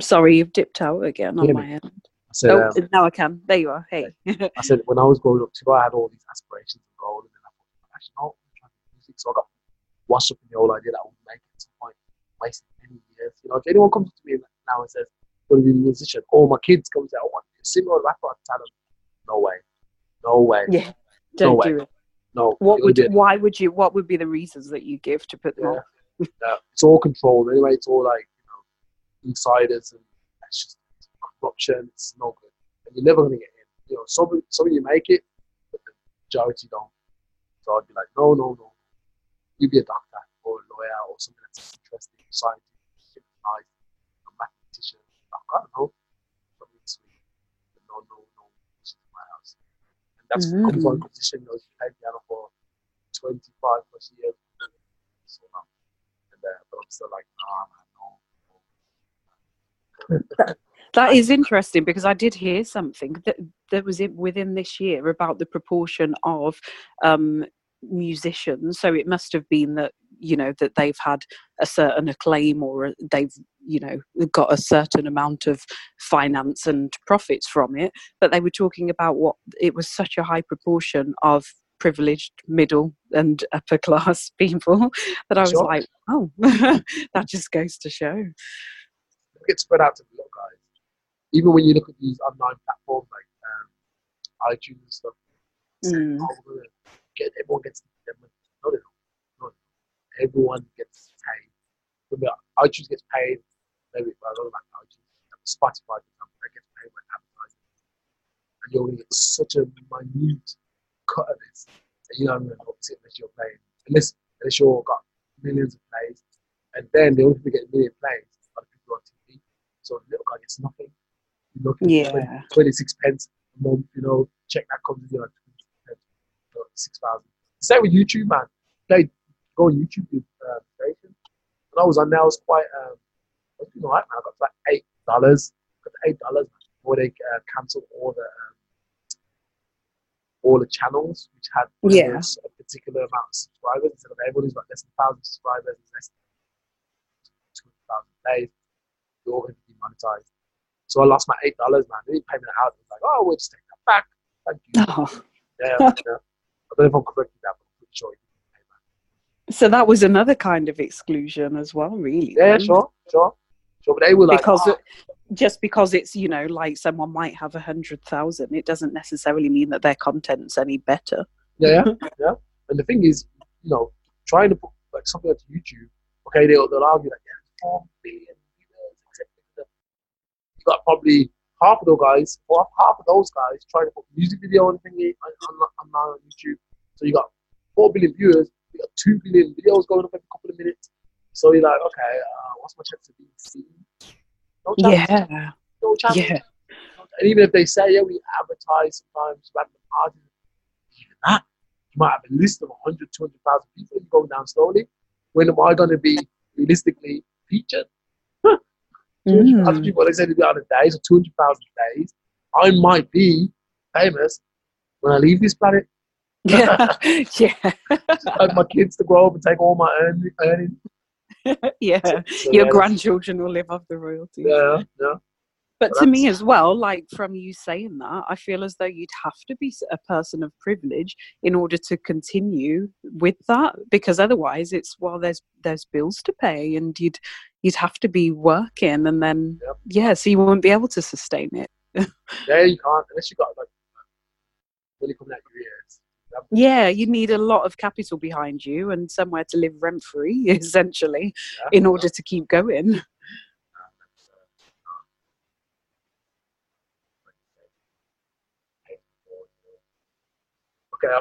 Sorry you've dipped out again on my end. Said, oh um, now i can. There you are. Hey. [laughs] I said when I was growing up too, I had all these aspirations and goals, and then I thought, actually, no, I'm trying to do music. So I got washed up in the whole idea that I would make it to some point, wasted many years. You know, if anyone comes to me now and says, "Gonna be a musician?" or my kids come and say, "I want to be a singer rapper," tell them, "No way, no way, yeah don't way. do it no." what would why would you what would be the reasons that you give to put them Yeah. off Yeah, it's all controlled anyway. It's all like you know, insiders and it's just corruption. It's no good, and you're never gonna get in. You know, some some of you make it, but the majority don't. So I'd be like, no, no, no. You be a doctor or a lawyer or something that's interesting, scientist, nice, a mathematician. I don't know. Something sweet. But no, no, no. Is my house. And that's Mm. comes on position. Know, you played piano for 25 plus years. So now and uh, but I'm still like, nah, man, no. [laughs] That is interesting because I did hear something that that was within this year about the proportion of um, musicians. So it must have been that you know that they've had a certain acclaim or they've you know got a certain amount of finance and profits from it. But they were talking about what it was such a high proportion of privileged middle and upper [laughs] class people that I was Sure. like, oh, [laughs] that just goes to show. It spread out to the little guys. Even when you look at these online platforms like um, iTunes and stuff, Mm. Get everyone gets their money. No, they don't. No, they don't. Everyone gets paid. Remember, iTunes gets paid. Maybe I don't know about iTunes. Spotify, for example, that gets paid by advertising, and you're going to get such a minute cut of this that you're not going to notice it unless you're playing, unless unless you've got millions of plays, and then the only people get a million plays are the people on TV. So the little guy gets nothing. You're looking at Yeah. 20 26 pence a month, you know, check that comes in like 26 pence, you know, 6,000. Same with YouTube, man. They go on YouTube with uh, station. When I was on there, I was quite, um, I was doing alright, man. I got to like eight dollars. Got to eight dollars before they uh, cancelled all the um, all the channels which had Yeah. a particular amount of subscribers instead of everyone who's got less than thousand subscribers and less than two thousand. They're all going to be monetized. So I lost my eight dollars, man. They didn't pay me that out. It was like, oh, we'll just take that back. Thank you. [laughs] Oh. Yeah, yeah. I don't know if I'm correct that, but I'm sure he didn't pay back. So that was another kind of exclusion as well, really. Yeah, then. sure, sure, sure. But they were like, because "Ah, it- just because it's you know like someone might have a hundred thousand, it doesn't necessarily mean that their content's any better. Yeah, yeah, [laughs] yeah. And the thing is, you know, trying to put like something onto YouTube, okay, they'll, they'll argue like, yeah, four billion viewers, etc. You got probably half of those guys, or half of those guys trying to put music video on thingy on, on, online on YouTube. So you got four billion viewers, you got two billion videos going up every couple of minutes. So you're like, okay, uh, what's my chance of being seen? No chance. Yeah, No chance. yeah, And even if they say, yeah, we advertise sometimes random artists, even that, you might have a list of 100, 200,000 people and going down slowly. When am I going to be realistically featured? 200,000 Mm. people, they say to be on a day, so 200,000 days. I might be famous when I leave this planet. [laughs] yeah, yeah, I have my kids to grow up and take all my earn- earnings. [laughs] yeah. So, Your yeah, grandchildren will live off the royalties. Yeah, yeah. But Well, to me as well, like from you saying that, I feel as though you'd have to be a person of privilege in order to continue with that, because otherwise, it's well, there's there's bills to pay, and you'd you'd have to be working, and then Yep. yeah, so you won't be able to sustain it. [laughs] Yeah, you can't, unless you got like really coming out your ears. Yeah, you need a lot of capital behind you and somewhere to live rent free, [laughs] essentially, Yeah. in order to keep going.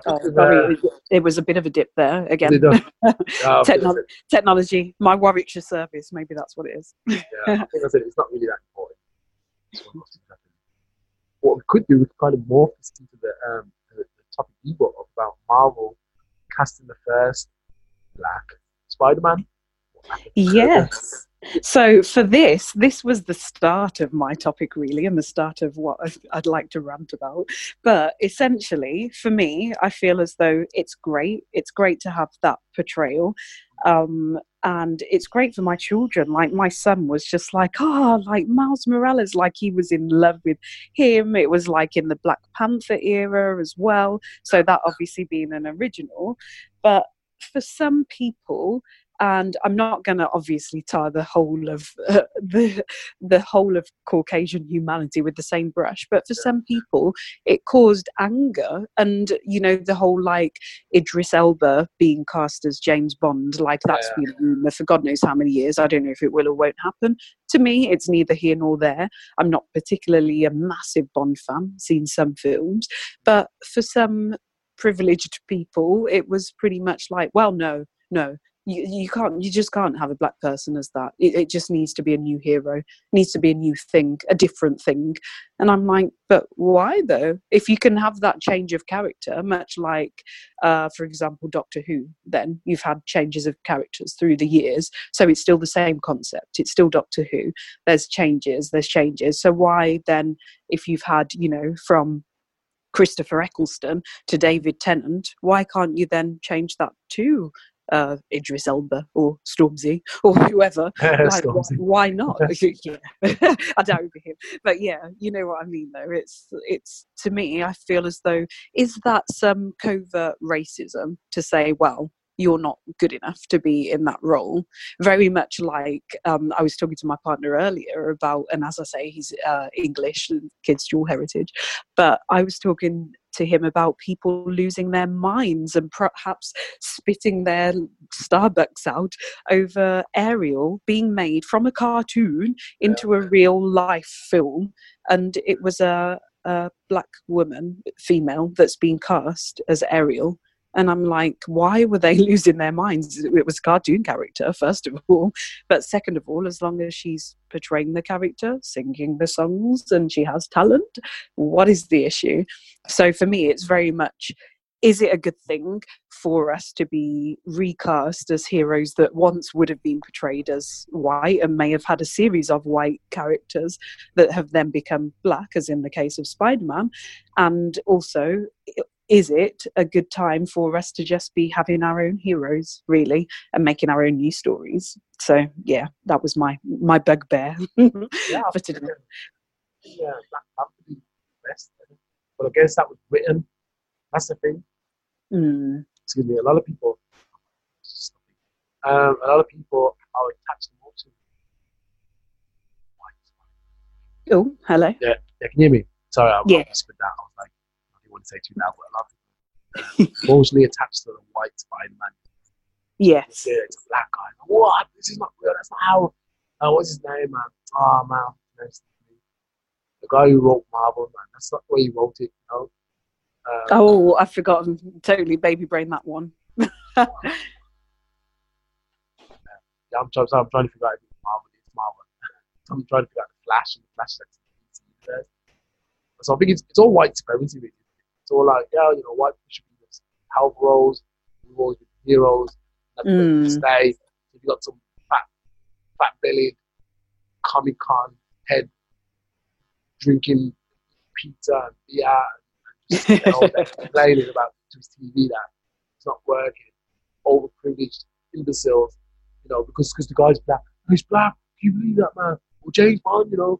Oh, sorry, uh, it- was a bit of a dip there again. uh, [laughs] Techno- technology, my Warwickshire service, maybe that's what it is. Yeah, [laughs] I think I said it's not really that important. It's one of those things that can- What we could do, we could kind of morph this into the, um, the, the topic brought about Marvel casting the first black Spider-Man. Yes. So for this, this was the start of my topic, really, and the start of what I'd- like to rant about. But essentially, for me, I feel as though it's great. It's great to have that portrayal. Um, and it's great for my children. Like my son was just like, oh, like Miles Morales, like he was in love with him. It was like in the Black Panther era as well. So that obviously being an original. But for some people, and I'm not going to obviously tar the whole of uh, [laughs] the the whole of Caucasian humanity with the same brush, but for some people, it caused anger, and you know the whole like Idris Elba being cast as James Bond, like that's Yeah. been a rumor for God knows how many years. I don't know if it will or won't happen. To me, it's neither here nor there. I'm not particularly a massive Bond fan. Seen some films, but for some privileged people, it was pretty much like, well, no, no, you, you can't you just can't have a black person as that. It, it just needs to be a new hero. Needs to be a new thing a different thing. And i'm like but why though? If you can have that change of character much like uh, for example doctor who then you've had changes of characters through the years. So it's still the same concept. It's still doctor who. There's changes there's changes. So why then if you've had you know from Christopher Eccleston to David Tennant, why can't you then change that to uh, Idris Elba or Stormzy or [laughs] whoever? [laughs] Like, why, why not? yeah. [laughs] I doubt it would be him, but yeah, you know what I mean. Though it's it's to me, I feel as though is that some covert racism to say, well, you're not good enough to be in that role. Very much like um, I was talking to my partner earlier about, and as I say, he's uh, English, and kids dual heritage, but I was talking to him about people losing their minds and perhaps spitting their Starbucks out over Ariel being made from a cartoon into a real life film. And it was a, a black woman, female, that's been cast as Ariel. And I'm like, why were they [laughs] losing their minds? It was a cartoon character, first of all. But second of all, as long as she's portraying the character, singing the songs, and she has talent, what is the issue? So for me, it's very much is it a good thing for us to be recast as heroes that once would have been portrayed as white and may have had a series of white characters that have then become black, as in the case of Spider Man? And also, is it a good time for us to just be having our own heroes, really, and making our own new stories? So, yeah, that was my my bugbear [laughs] Yeah, for today. yeah, Black Panther be best. But I guess that was written. That's the thing. Mm, Excuse me. A lot of people. Um, a lot of people are attached more to. Oh, hello. Yeah, yeah, can you hear me? Sorry, I, Yeah. Whispered that. I was like, want to say too now, but a lot of emotionally attached to the white spider man. Yes. Yeah, it's a black guy. What? This is not real. That's not how. Uh, what's his name, man? Oh, man. To. The guy who wrote Marvel, man. That's not the way he wrote it, you know? Um, Oh, I've forgotten totally baby brain that one. yeah, I'm, trying, I'm trying to figure out if it's Marvel. It's Marvel. [laughs] I'm trying to figure out the Flash and the Flash that's in the DC universe. So I think it's, it's all white supremacy, really. It's all like, yeah, you know, white people should be help roles, we've always been heroes, Mm. stay. If you got some fat, fat bellied Comic Con head drinking pizza and beer and just you know, [laughs] complaining about to his TV that it's not working, overprivileged imbeciles, you know, because because the guy's black. He's black. Can you believe that, man? Well, James Bond, you know.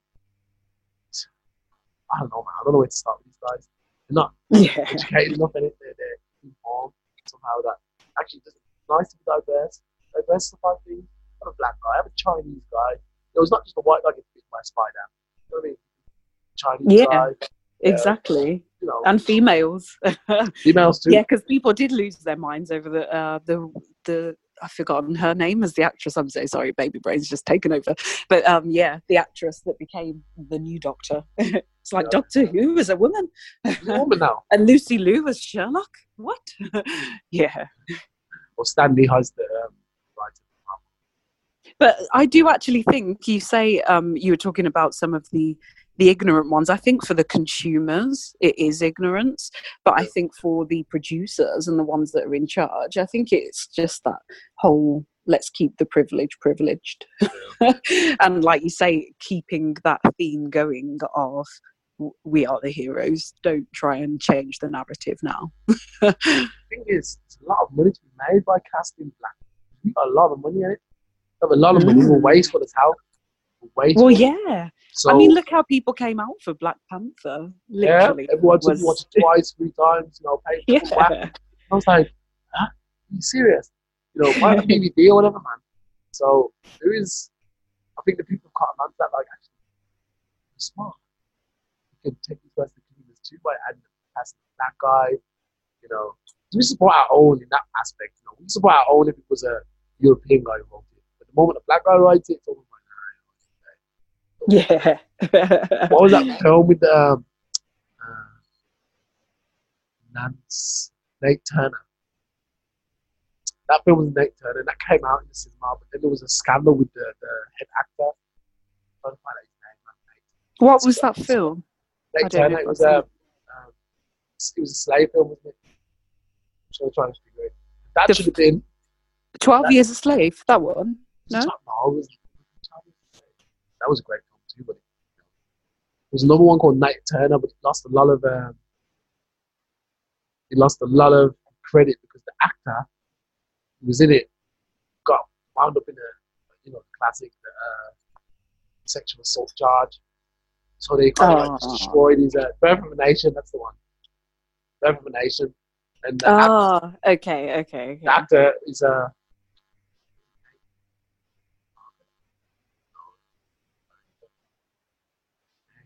I don't know, man. I don't know where to start with these guys. Not [laughs] yeah. educated enough in it. They're, they're informed somehow that actually it's nice to be diverse. Diversify things. I'm a black guy. I'm a Chinese guy. It was not just a white guy getting bitten by a spider. You know what I mean? Chinese Yeah. guy. yeah, Exactly. You know, And females. [laughs] females too. yeah, because people did lose their minds over the uh, the the I've forgotten her name as the actress. I'm so sorry, baby brain's just taken over. But um, yeah, the actress that became the new Doctor. [laughs] it's like Yeah. Doctor Who was a woman, a woman now. [laughs] and Lucy Liu was Sherlock. What? [laughs] yeah, Or Stanley has the um, right. but I do actually think you say um, you were talking about some of the the ignorant ones. I think for the consumers, it is ignorance, but I think for the producers and the ones that are in charge, I think it's just that whole let's keep the privilege privileged, [laughs] and like you say, keeping that theme going of we are the heroes. Don't try and change the narrative now. [laughs] The thing is, a lot of money to be made by casting black. A lot of money in it. A lot of money. Mm. We're wasteful as hell. We're wasteful. Well, yeah. So, I mean, look how people came out for Black Panther. yeah, Literally, everyone said was- you watch it twice, three times, you know, [laughs] yeah. I was like, huh? Are you serious? You know, a DVD or whatever, man. So there is, I think the people can't to that, like, actually, you're smart. You can take these guys to communities too by adding as that guy, you know. So we support our own in that aspect. You know, we support our own if it was a European guy who wrote it. But the moment a black guy writes it, it's Yeah. what was that film with um, uh, Nance Nate Turner? That film was Nate Turner, and that came out in the cinema. But then there was a scandal with the, the head actor. I'm find out his name. what was that film? Nate, I don't know Turner. It was I've a um, it was a slave film, wasn't it? So I'm trying to figure it. That The should have been. Twelve Years a Slave. That one. No? No, was, that was a great film too. But there was another one called Night Turner, but it lost a lot of um, it lost a lot of credit because the actor who was in it got wound up in a you know classic uh, sexual assault charge. So they kind of like Oh. destroyed his uh, Birth of a Nation. That's the one. Birth of a Nation, and the, Oh, okay, okay. okay. the actor is a.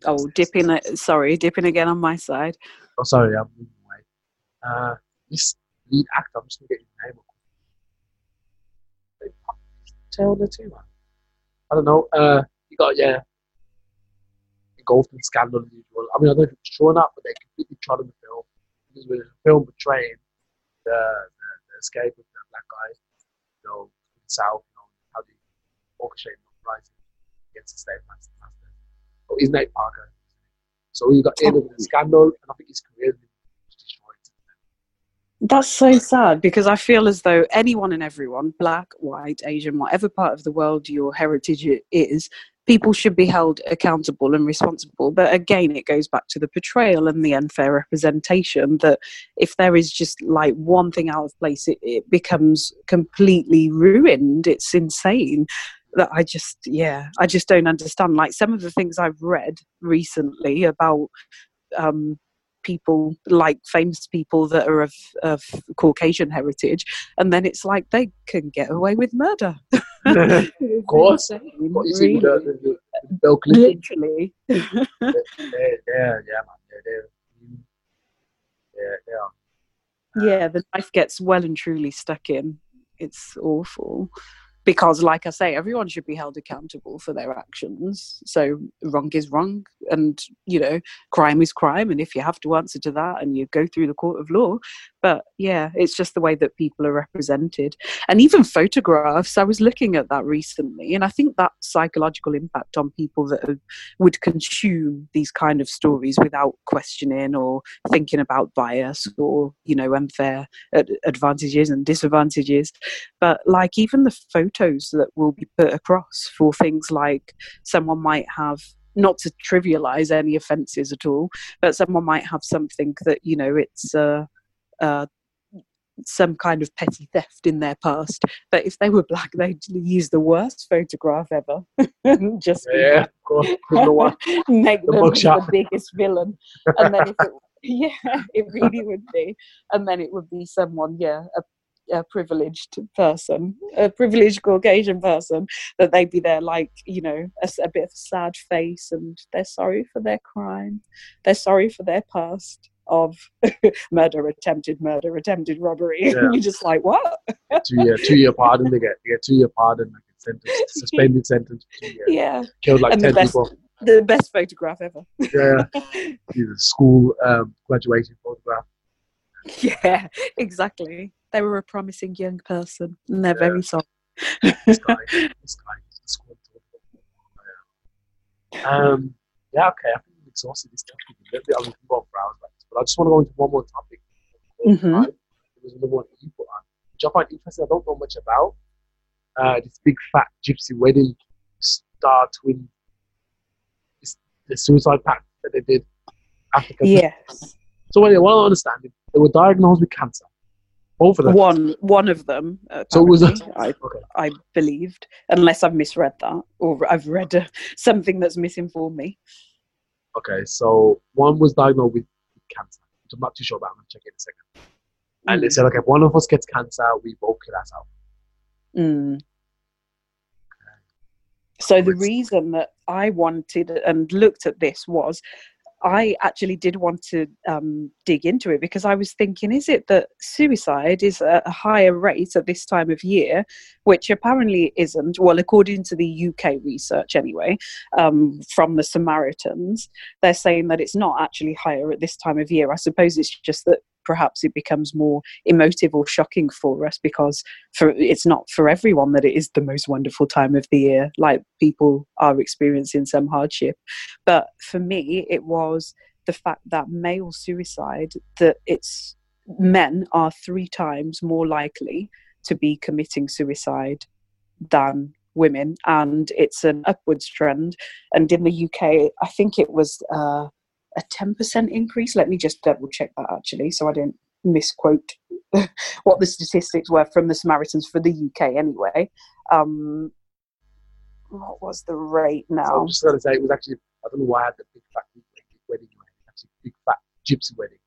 Oh, dipping. Sorry, dipping again on my side. Oh, sorry, I'm moving away. Uh, this lead actor, I'm just gonna get his name. Taylor too, man. I don't know. Uh, you got yeah, engulfed in scandal as usual. I mean, I don't know if it's true or not, but they completely trod the film it was a film portraying the, the, the escape of the black guy, you know, south, you know, how they orchestrate uprising against the slave master. Oh, he's Nate Parker. So he got in with the scandal, and I think his career been destroyed. That's so sad because I feel as though anyone and everyone, black, white, Asian, whatever part of the world your heritage is, people should be held accountable and responsible. But again, it goes back to the portrayal and the unfair representation that if there is just like one thing out of place, it, it becomes completely ruined. It's insane. That I just, yeah, I just don't understand. Like some of the things I've read recently about um, people like famous people that are of, of Caucasian heritage, and then it's like they can get away with murder. [laughs] [laughs] of course. Insane, What you see really. the, the, Literally. [laughs] yeah, yeah, yeah, man. They're, yeah, yeah, the knife gets well and truly stuck in. It's awful. Because, like I say, everyone should be held accountable for their actions. So, wrong is wrong, and you know, crime is crime. And if you have to answer to that, and you go through the court of law, but yeah, it's just the way that people are represented. And even photographs, I was looking at that recently, and I think that psychological impact on people that would consume these kind of stories without questioning or thinking about bias or you know unfair advantages and disadvantages but like even the photos that will be put across for things like someone might have not to trivialize any offenses at all but someone might have something that you know it's uh, uh, some kind of petty theft in their past but if they were black they'd use the worst photograph ever [laughs] just Yeah, of course. [laughs] Make The them the biggest villain. And then if it, [laughs] yeah, it really would be. And then it would be someone, yeah, a, a privileged person, a privileged Caucasian person, that they'd be there like, you know, a bit of a sad face and they're sorry for their crime. They're sorry for their past of [laughs] murder, attempted murder, attempted robbery. [laughs] Yeah. And you're just like, what? two year two year pardon. They get they get two year pardon, like a sentence, [laughs] suspended sentence. Yeah. Killed like and the ten best, people. the best photograph ever. Yeah, the school um, graduation photograph. Yeah, exactly. They were a promising young person, and they're Yeah. very sorry. This guy, this guy, is the. Um, yeah, okay. I think we've exhausted this topic a little bit. I mean, we can go on for hours, like this, but I just want to go into one more topic. Mhm. Right? There another one you put on, which I find interesting. I don't know much about. Uh, this big fat gypsy wedding star twin, this, the suicide pact that they did. Africa. Yes, So anyway, what I understand is they were diagnosed with cancer. Both of them. one one of them. So it was a- I Okay. I believed, unless I've misread that or I've read uh, something that's misinformed me. Okay, so one was diagnosed with cancer, which I'm not too sure about. I'm gonna check it in a second. And they Mm. said, okay, if one of us gets cancer, we both kill ourselves. Mm. So the reason that I wanted and looked at this was I actually did want to um, dig into it because I was thinking, is it that suicide is a higher rate at this time of year, which apparently isn't? Well, according to the UK research, anyway, um, from the Samaritans, they're saying that it's not actually higher at this time of year. I suppose it's just that perhaps it becomes more emotive or shocking for us because for it's not for everyone that it is the most wonderful time of the year like people are experiencing some hardship. But for me it was the fact that male suicide that it's men are three times more likely to be committing suicide than women. And it's an upwards trend. And in the uk i think it was uh, a 10% increase let me just double check that actually so i don't misquote [laughs] what the statistics were from the Samaritans for the UK anyway. Um, what was the rate So now? I'm just gonna say it was actually I don't know why I had the big fat wedding. It's actually big fat gypsy wedding.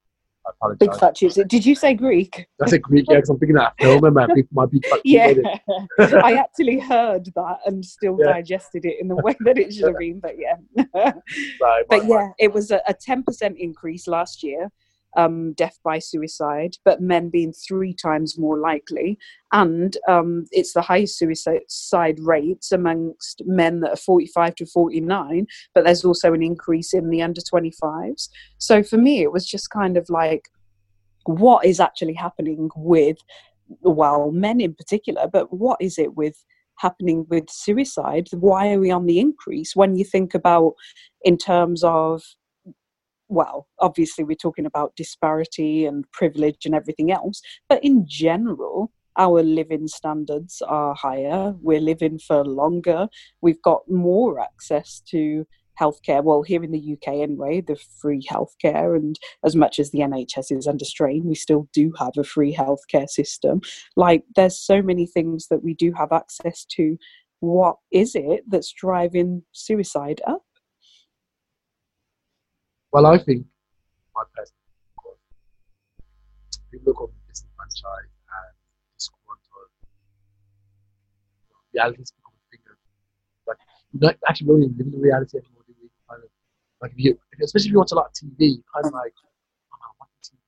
Apologize. Big fat chips. Did you say Greek? That's a Greek, yeah, because I'm thinking that film, and my [laughs] big, my big fat Yeah. [laughs] I actually heard that and still Yeah. digested it in the way that it should have been. But yeah, [laughs] Sorry, but yeah, it was a ten percent increase last year. Um, death by suicide, but men being three times more likely, and um, it's the highest suicide rates amongst men that are 45 to 49. But there's also an increase in the under 25s. So for me, it was just kind of like, what is actually happening with, well, men in particular, but what is it with happening with suicide? Why are we on the increase when you think about in terms of well, obviously, we're talking about disparity and privilege and everything else, but in general, our living standards are higher. We're living for longer. We've got more access to healthcare. Well, here in the UK, anyway, the free healthcare, and as much as the NHS is under strain, we still do have a free healthcare system. Like, there's so many things that we do have access to. What is it that's driving suicide up? Well, I think my personal people look on disenfranchised and disgruntled. Reality is becoming bigger. But you don't actually live in the reality anymore, do we? Kind of, like if you, especially if you watch a lot of TV, you kind of like, oh I'm watching TV.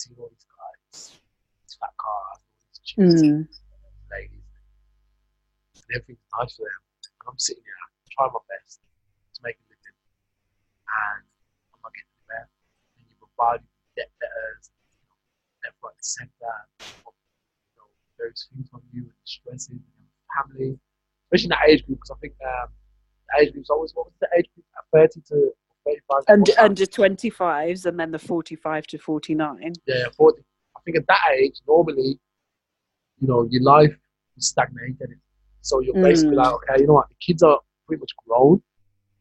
See all these guys, these fat cars, all these chicks, Mm. ladies, and everything's nice for them. And I'm sitting here trying my best to make a living, and I'm not getting anywhere. And you provide debt letters, you know, left, right, centre, you know, various things on you and stresses and your family, especially in that age group. Because I think um, the age group's always what was the age group? At 30 to 35. to And under 25s and then the 45 to 49. yeah, 40. I think at that age, normally, you know, your life is stagnated. So you're basically Mm. like, okay, you know what, the kids are pretty much grown.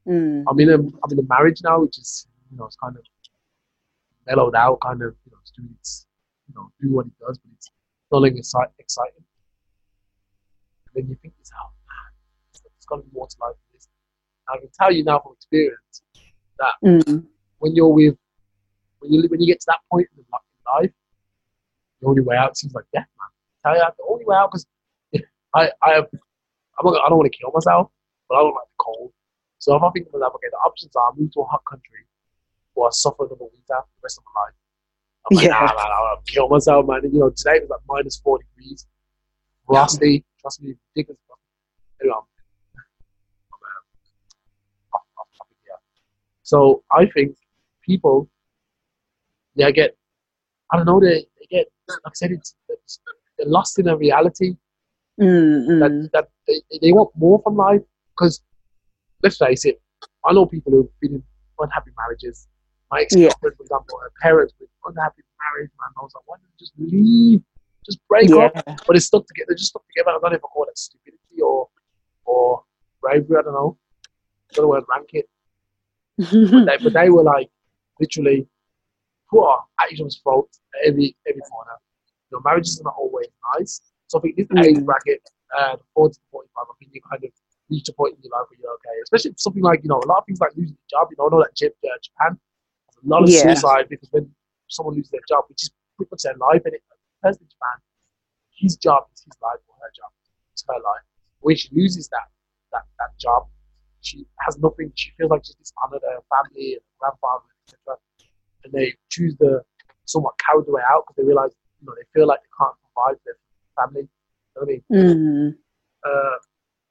Mm. I'm in a I'm in a marriage now, which is you know it's kind of mellowed out, kind of you know it's doing its you know do what it does, but it's not like exci- exciting. And then you think it's oh man, there's got to be more to life than this. And I can tell you now from experience that Mm. when you're with when you when you get to that point in life, the only way out seems like death, man. I tell you, the only way out because [laughs] I I have I'm not, I don't want to kill myself, but I don't like the cold. So if I think of that, okay, the options are move to a hot country or suffer another winter for the rest of my life. I'm like, Yeah. nah, nah, nah, I'll kill myself, man. And, you know, today it was like minus four degrees, frosty, trust me, ridiculous. Anyway, I'm, I'm, uh, topic here. So I think people, yeah, get, I don't know, they, they get, like I said, it's, it's they're lost in a reality Mm, mm. that, that they, they want more from life because let's face it, I know people who've been in unhappy marriages. My ex Yeah. for example, her parents with unhappy marriage, man. I was like, why don't you just leave? Just break yeah. up. But it's stuck together. They're just stuck together. I don't even call it stupidity or or bravery. I don't know. I don't know where to rank it. But they, but they were like literally put at each other's throat at every every corner. Your know, marriages are not always nice. So I think this age bracket, uh, 40 to 45, I think you kind of reach a point in your life where you're okay. Especially if something like, you know, a lot of things like losing a job, you know, I know that uh, Japan, there's a lot of Yeah. suicide because when someone loses their job, which is pretty much their life, and it, the person in Japan, his job is his life or her job. It's her life. When she loses that, that, that job, she has nothing. She feels like she's dishonored her family and her grandfather, etc. And they choose the somewhat coward way out because they realize, you know, they feel like they can't provide their family. You know what I mean? Mm. Uh,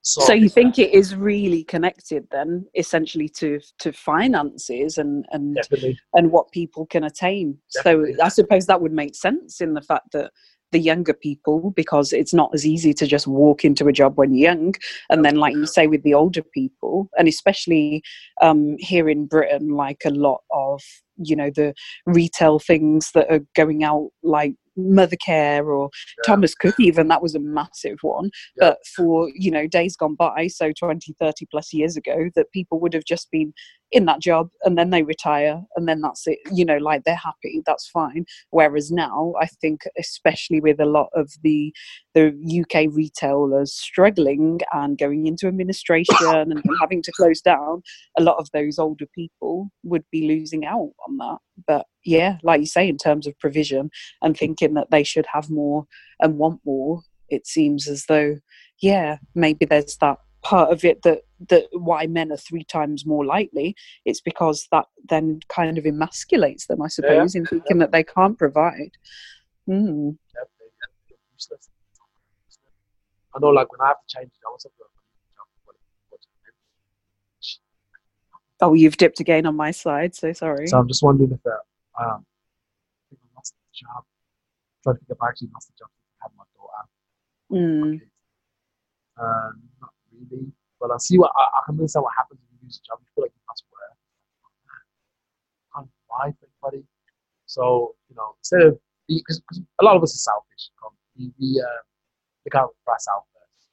so, you think it is really connected then, essentially to to finances and and definitely, and what people can attain. Definitely. So I suppose that would make sense in the fact that the younger people, because it's not as easy to just walk into a job when you're young, and then like you say with the older people, and especially um, here in Britain, like a lot of you know the retail things that are going out like Mothercare or Yeah. Thomas Cook even that was a massive one Yeah. but for you know days gone by so 20 30 plus years ago that people would have just been in that job and then they retire and then that's it. You know like they're happy that's fine. Whereas now i think especially with a lot of the the uk retailers struggling and going into administration and [coughs] having to close down a lot of those older people would be losing out on that. But yeah like you say in terms of provision and thinking that they should have more and want more it seems as though yeah maybe there's that part of it that that why men are three times more likely it's because that then kind of emasculates them i suppose in thinking that they can't provide mm. yeah. I know, like when I have to change jobs, I'm like, job, what- what's the name? oh you've dipped again on my side so sorry So I'm just wondering if uh, um, I think I lost the job. I'm trying to think if I actually lost the job since I had my daughter. mm. Um, not But I see what I, I can understand what happens when you lose a job. You feel like you must work. Can't provide for anybody. So you know, instead of because a lot of us are selfish, um, we, we look out for ourselves first.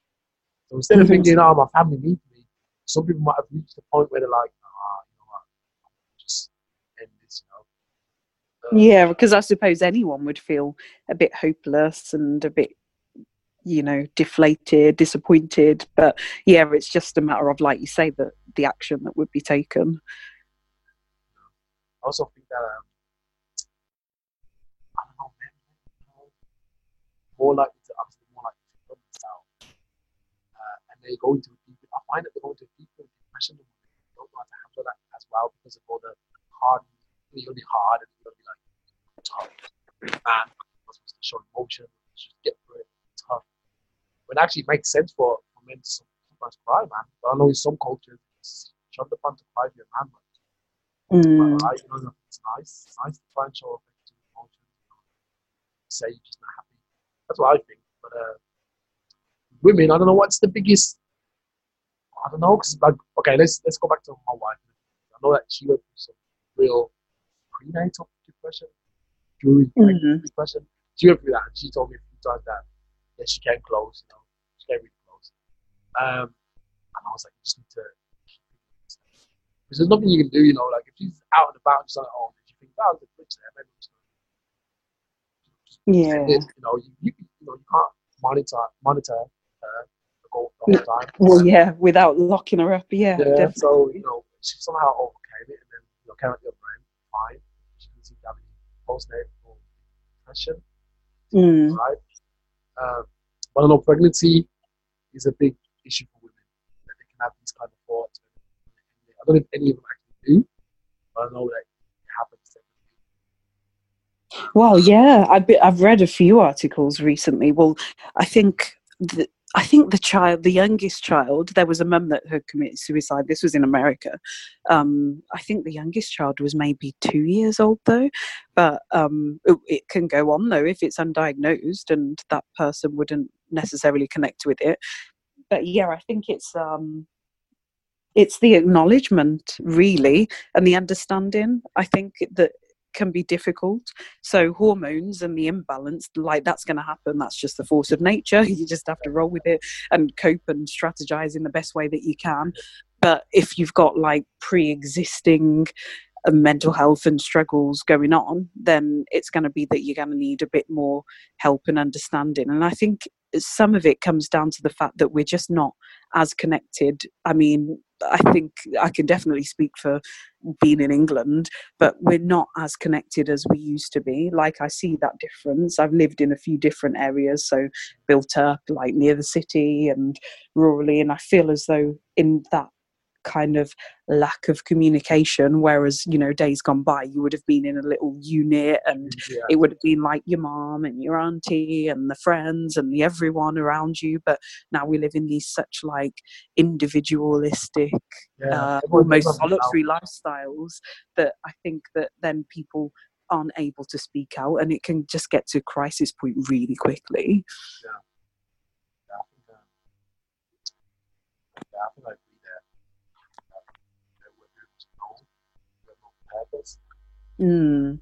So instead of thinking, "Oh, my family needs me," some people might have reached the point where they're like, "Ah, you know what, just end this," you know. Uh, yeah because i suppose anyone would feel a bit hopeless and a bit you know deflated disappointed but yeah it's just a matter of like you say that the action that would be taken I also think that um, I don't know men more likely to obviously more likely to put themselves. Uh, and they go into deep. I find that they go into deeper depression. They don't know how to handle that as well because of all the hard. Gonna be hard and gonna be like tough man. You're supposed to show emotion. Just get through it. It actually makes sense for, for men to sometimes cry, man. But I know in some cultures, it's the fun to cry your man. But Mm. right, you know, it's nice. It's nice to try and show affectionate emotions. You know, say you're just not happy. That's what I think. But uh, women, I don't know what's the biggest. I don't know, cause like okay, let's let's go back to my wife. I know that she went through some real prenatal depression, during Mhm. depression. She went through that, and she told me a few times that yeah, she came close. You know, she came really close. Um, and I was like, you just need to. Because there's nothing you can do, you know. Like if she's out and about, she's like, oh, did you think that was a glitch there? Maybe just Yeah. it, you know, you, you, you know, you can't monitor monitor her the whole, the whole time. [laughs] Well, yeah, without locking her up. Yeah, Yeah, definitely. so you know, she somehow overcame it, and then you know, came out the other end fine. She didn't seem to have any postnatal depression, Mm. right? Um, but I know pregnancy is a big issue for women that they can have these kind of thoughts. I don't know if any of them actually do, but I know that it happens. Well, yeah, I've be, I've read a few articles recently. Well, I think the, I think the child, the youngest child, there was a mum that had committed suicide. This was in America. Um, I think the youngest child was maybe two years old though, but um, it, it can go on though if it's undiagnosed and that person wouldn't necessarily connect with it. But yeah, I think it's um, it's the acknowledgement really and the understanding. I think that can be difficult. So hormones and the imbalance, like that's going to happen. That's just the force of nature. [laughs] You just have to roll with it and cope and strategize in the best way that you can. But if you've got like pre-existing uh, mental health and struggles going on, then it's going to be that you're going to need a bit more help and understanding. And I think some of it comes down to the fact that we're just not as connected. I mean, I think I can definitely speak for being in England, but we're not as connected as we used to be. Like I see that difference. I've lived in a few different areas, so built up like near the city and rurally, and I feel as though in that kind of lack of communication whereas you know days gone by you would have been in a little unit and Yeah, it would have been like your mom and your auntie and the friends and the everyone around you but now we live in these such like individualistic yeah. uh, almost solitary lifestyles that I think that then people aren't able to speak out and it can just get to crisis point really quickly. Yeah, I think, um, yeah, I think I agree there. Um, that we're able to know, we have no purpose. Mm.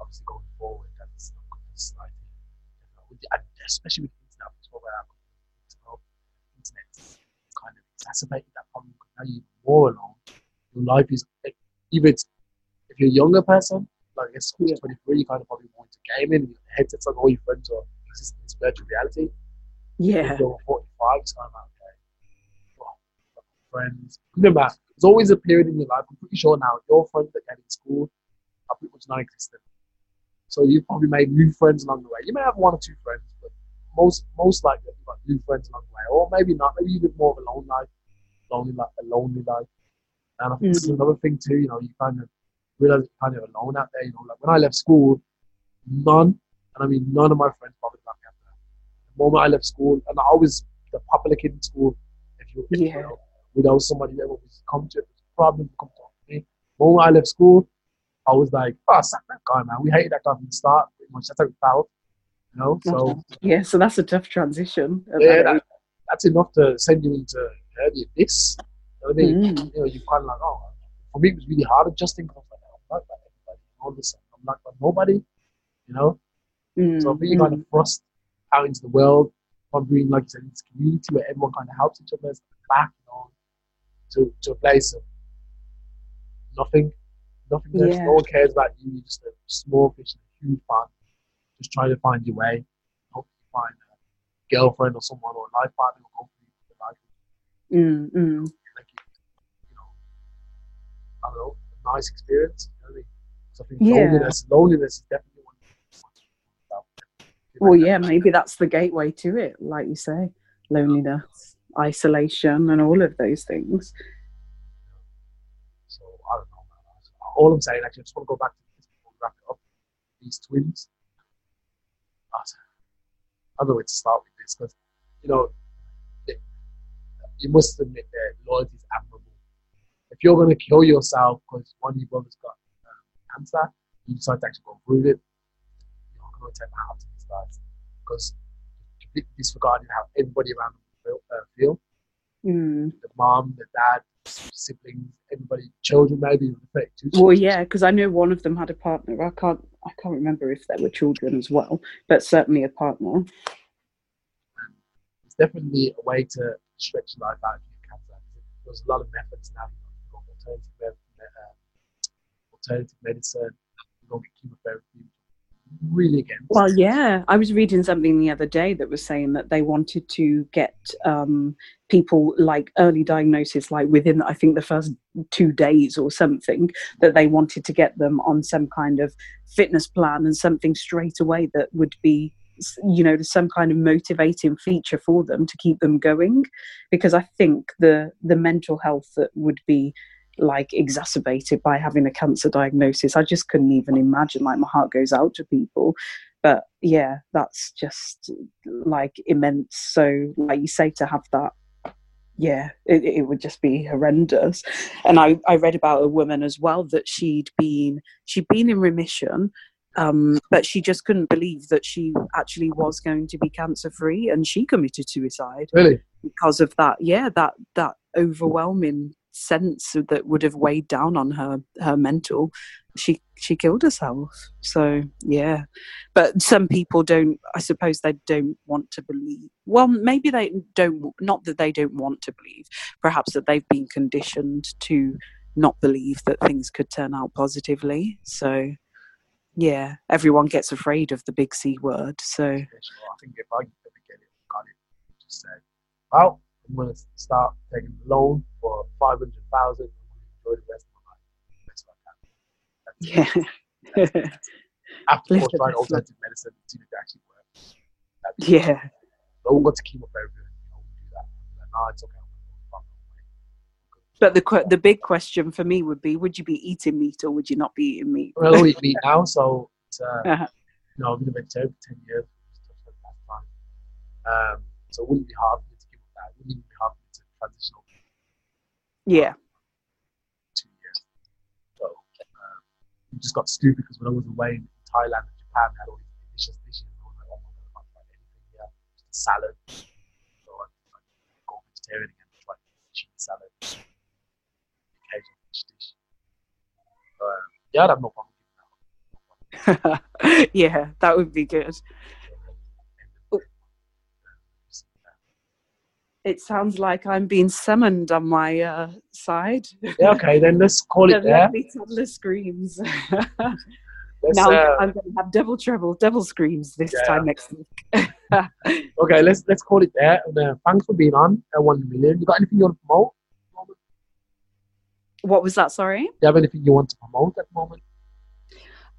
Obviously, going forward, that's not good for society. You know, with the- and especially with the internet, well, where you internet kind of exacerbated that problem. Now you're more alone. Your life is like, even it's, if you're a younger person, like I guess Yeah. 23, you kind of probably more into gaming. Your headsets like all your friends are existing in virtual reality. Yeah. If you're 45, it's kind of like, okay, well, friends. Remember, there's always a period in your life, I'm pretty sure now, your friends that get in school are pretty much non existent. So you probably made new friends along the way. You may have one or two friends, but most most likely you've got new friends along the way. Or maybe not. Maybe you live more of a lone life, lonely life, a lonely life. And I think this is mm. another thing too, you know, you kind of realize you're kind of alone out there. You know, like when I left school, none, and I mean none of my friends bothered about me after that. The moment I left school, and I was the popular kid in school. If you, Yeah. you know, without somebody that would come to it, was a problem, come talk to me. The moment I left school, I was like, oh, sack that guy, man. We hated that guy from the start. Pretty much, that's how we felt. You know, so yeah, so that's a tough transition. yeah, that that, that's enough to send you into the abyss. You know what I mean? Mm. You know, you kind of like, oh, for me, it was really hard adjusting because I was like, I'm not like everybody. All this, I'm not like nobody. You know, Mm, so being kind mm. of thrust out into the world, from being like in this community where everyone kind of helps each other, back, you know, to to a place of nothing, nothing. there. Yeah. No one cares about you. You're just a small fish in a huge pond, just trying to find your way. Hope you find a girlfriend or someone or a life partner who hopefully you like Mm, mm. like you know, I don't know, a nice experience. You know I mean? So I think Yeah. loneliness, loneliness is definitely one. Well, yeah, maybe that's the gateway to it, like you say, loneliness, isolation, and all of those things. All I'm saying, actually, I just want to go back to this before we wrap it up. These twins. I don't know where to start with this because, you know, you must admit that loyalty is admirable. If you're going to kill yourself because one of your brothers got um, cancer, you decide to actually go prove it, you're not going to take my hat to these guys because disregarding how everybody around feel. Uh, feel. Mm. The mom, the dad, siblings, everybody, children maybe. Well, yeah, because I know one of them had a partner. I can't, I can't remember if they were children as well, but certainly a partner. It's definitely a way to stretch life out if you cancer. There's a lot of methods now. Alternative, uh, alternative medicine, chemotherapy, really against. Well, yeah, I was reading something the other day that was saying that they wanted to get um, people like early diagnosis, like within I think the first two days or something, that they wanted to get them on some kind of fitness plan and something straight away that would be you know some kind of motivating feature for them to keep them going because i think the the mental health that would be like exacerbated by having a cancer diagnosis. I just couldn't even imagine. Like my heart goes out to people, but yeah, that's just like immense. So, like you say, to have that, yeah, it, it would just be horrendous. And I, I read about a woman as well that she'd been she'd been in remission, um, but she just couldn't believe that she actually was going to be cancer free, and she committed suicide. Really? Because of that, yeah, that that overwhelming sense that would have weighed down on her her mental. She she killed herself. So yeah. But some people don't i suppose they don't want to believe well maybe they don't not that they don't want to believe perhaps that they've been conditioned to not believe that things could turn out positively. So yeah everyone gets afraid of the big c word. So i think if i get it got it just say well I'm going to start taking the loan for 500,000 and enjoy the rest of my life. Best I can. Yeah. After [laughs] course, trying alternative medicine to actually work. Yeah. So we'll go to chemotherapy know, we do that. Like, nah, it's okay. But the the big question for me would be: Would you be eating meat or would you not be eating meat? Well, I eat meat now, [laughs] so it's, uh, uh-huh. you know, I've been a vegetarian for ten years. Um, so it wouldn't be hard we need to have to transitional. Yeah. Two years. So um, we just got stupid because when I was away in Thailand and Japan, I had all these delicious dishes. And I was like, oh my god, I can't find anything here. Just a salad. So I, I go vegetarian again, try cheese salad, occasional fish dish. Um, yeah, I'd have no problem. [laughs] yeah, that would be good. It sounds like I'm being summoned on my uh, side. Yeah, okay, then let's call it there. Toddler screams. now uh, I'm going to have double treble, double screams this yeah. time next week. [laughs] okay, let's let's call it there. And, uh, thanks for being on uh, One Million. You got anything you want to promote? What was that? Sorry. Do you have anything you want to promote at the moment?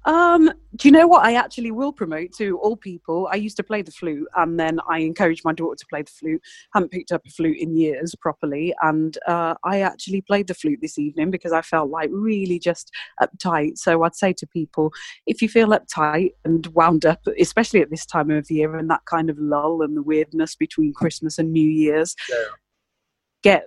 Um, do you know what I actually will promote to all people? I used to play the flute and then I encouraged my daughter to play the flute. Haven't picked up a flute in years properly. And uh, I actually played the flute this evening because I felt like really just uptight. So I'd say to people, if you feel uptight and wound up, especially at this time of year and that kind of lull and the weirdness between Christmas and New Year's, yeah. get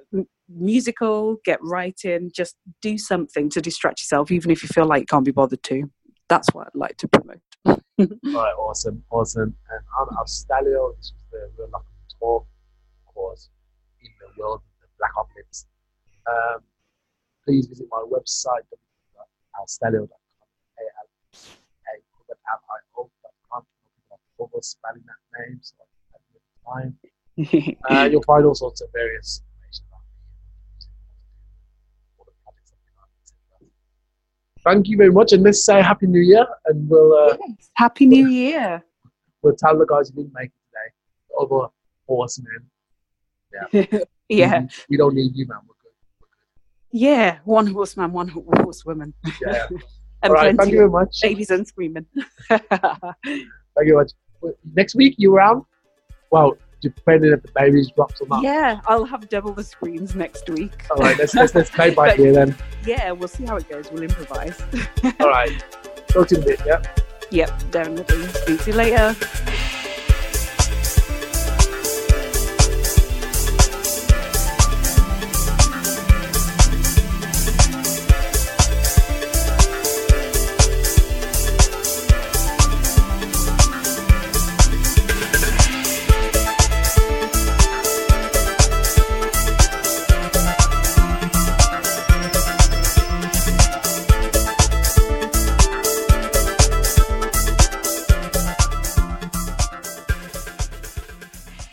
musical, get writing, just do something to distract yourself, even if you feel like you can't be bothered to that's what I'd like to promote. [laughs] Right, awesome, awesome. And I'm Alstalio. This was the Real Luck Talk course in the world of the Black Ops. Um, please visit my website, alstalio.com, A-L-A-L-I-O.com. Over spelling that name, so I have time. [laughs] uh, you'll find all sorts of various thank you very much, and let's say Happy New Year, and we'll uh, yes, Happy New Year. We'll tell the guys who didn't make it today, other horsemen. [laughs] Yeah, yeah. We, we, don't need you, man. We're good. We're good. Yeah, one horseman, one horsewoman. Yeah. [laughs] and All right, thank you very much. Babies and screaming. [laughs] thank you very much. next week you around? Well, depending if the baby's dropped or not. Yeah, I'll have double the screens next week. All right, let's let's, let's play [laughs] by ear then. Yeah, we'll see how it goes. We'll improvise. [laughs] All right, talk to you in a bit. Yeah. yep, definitely. Speak to you later.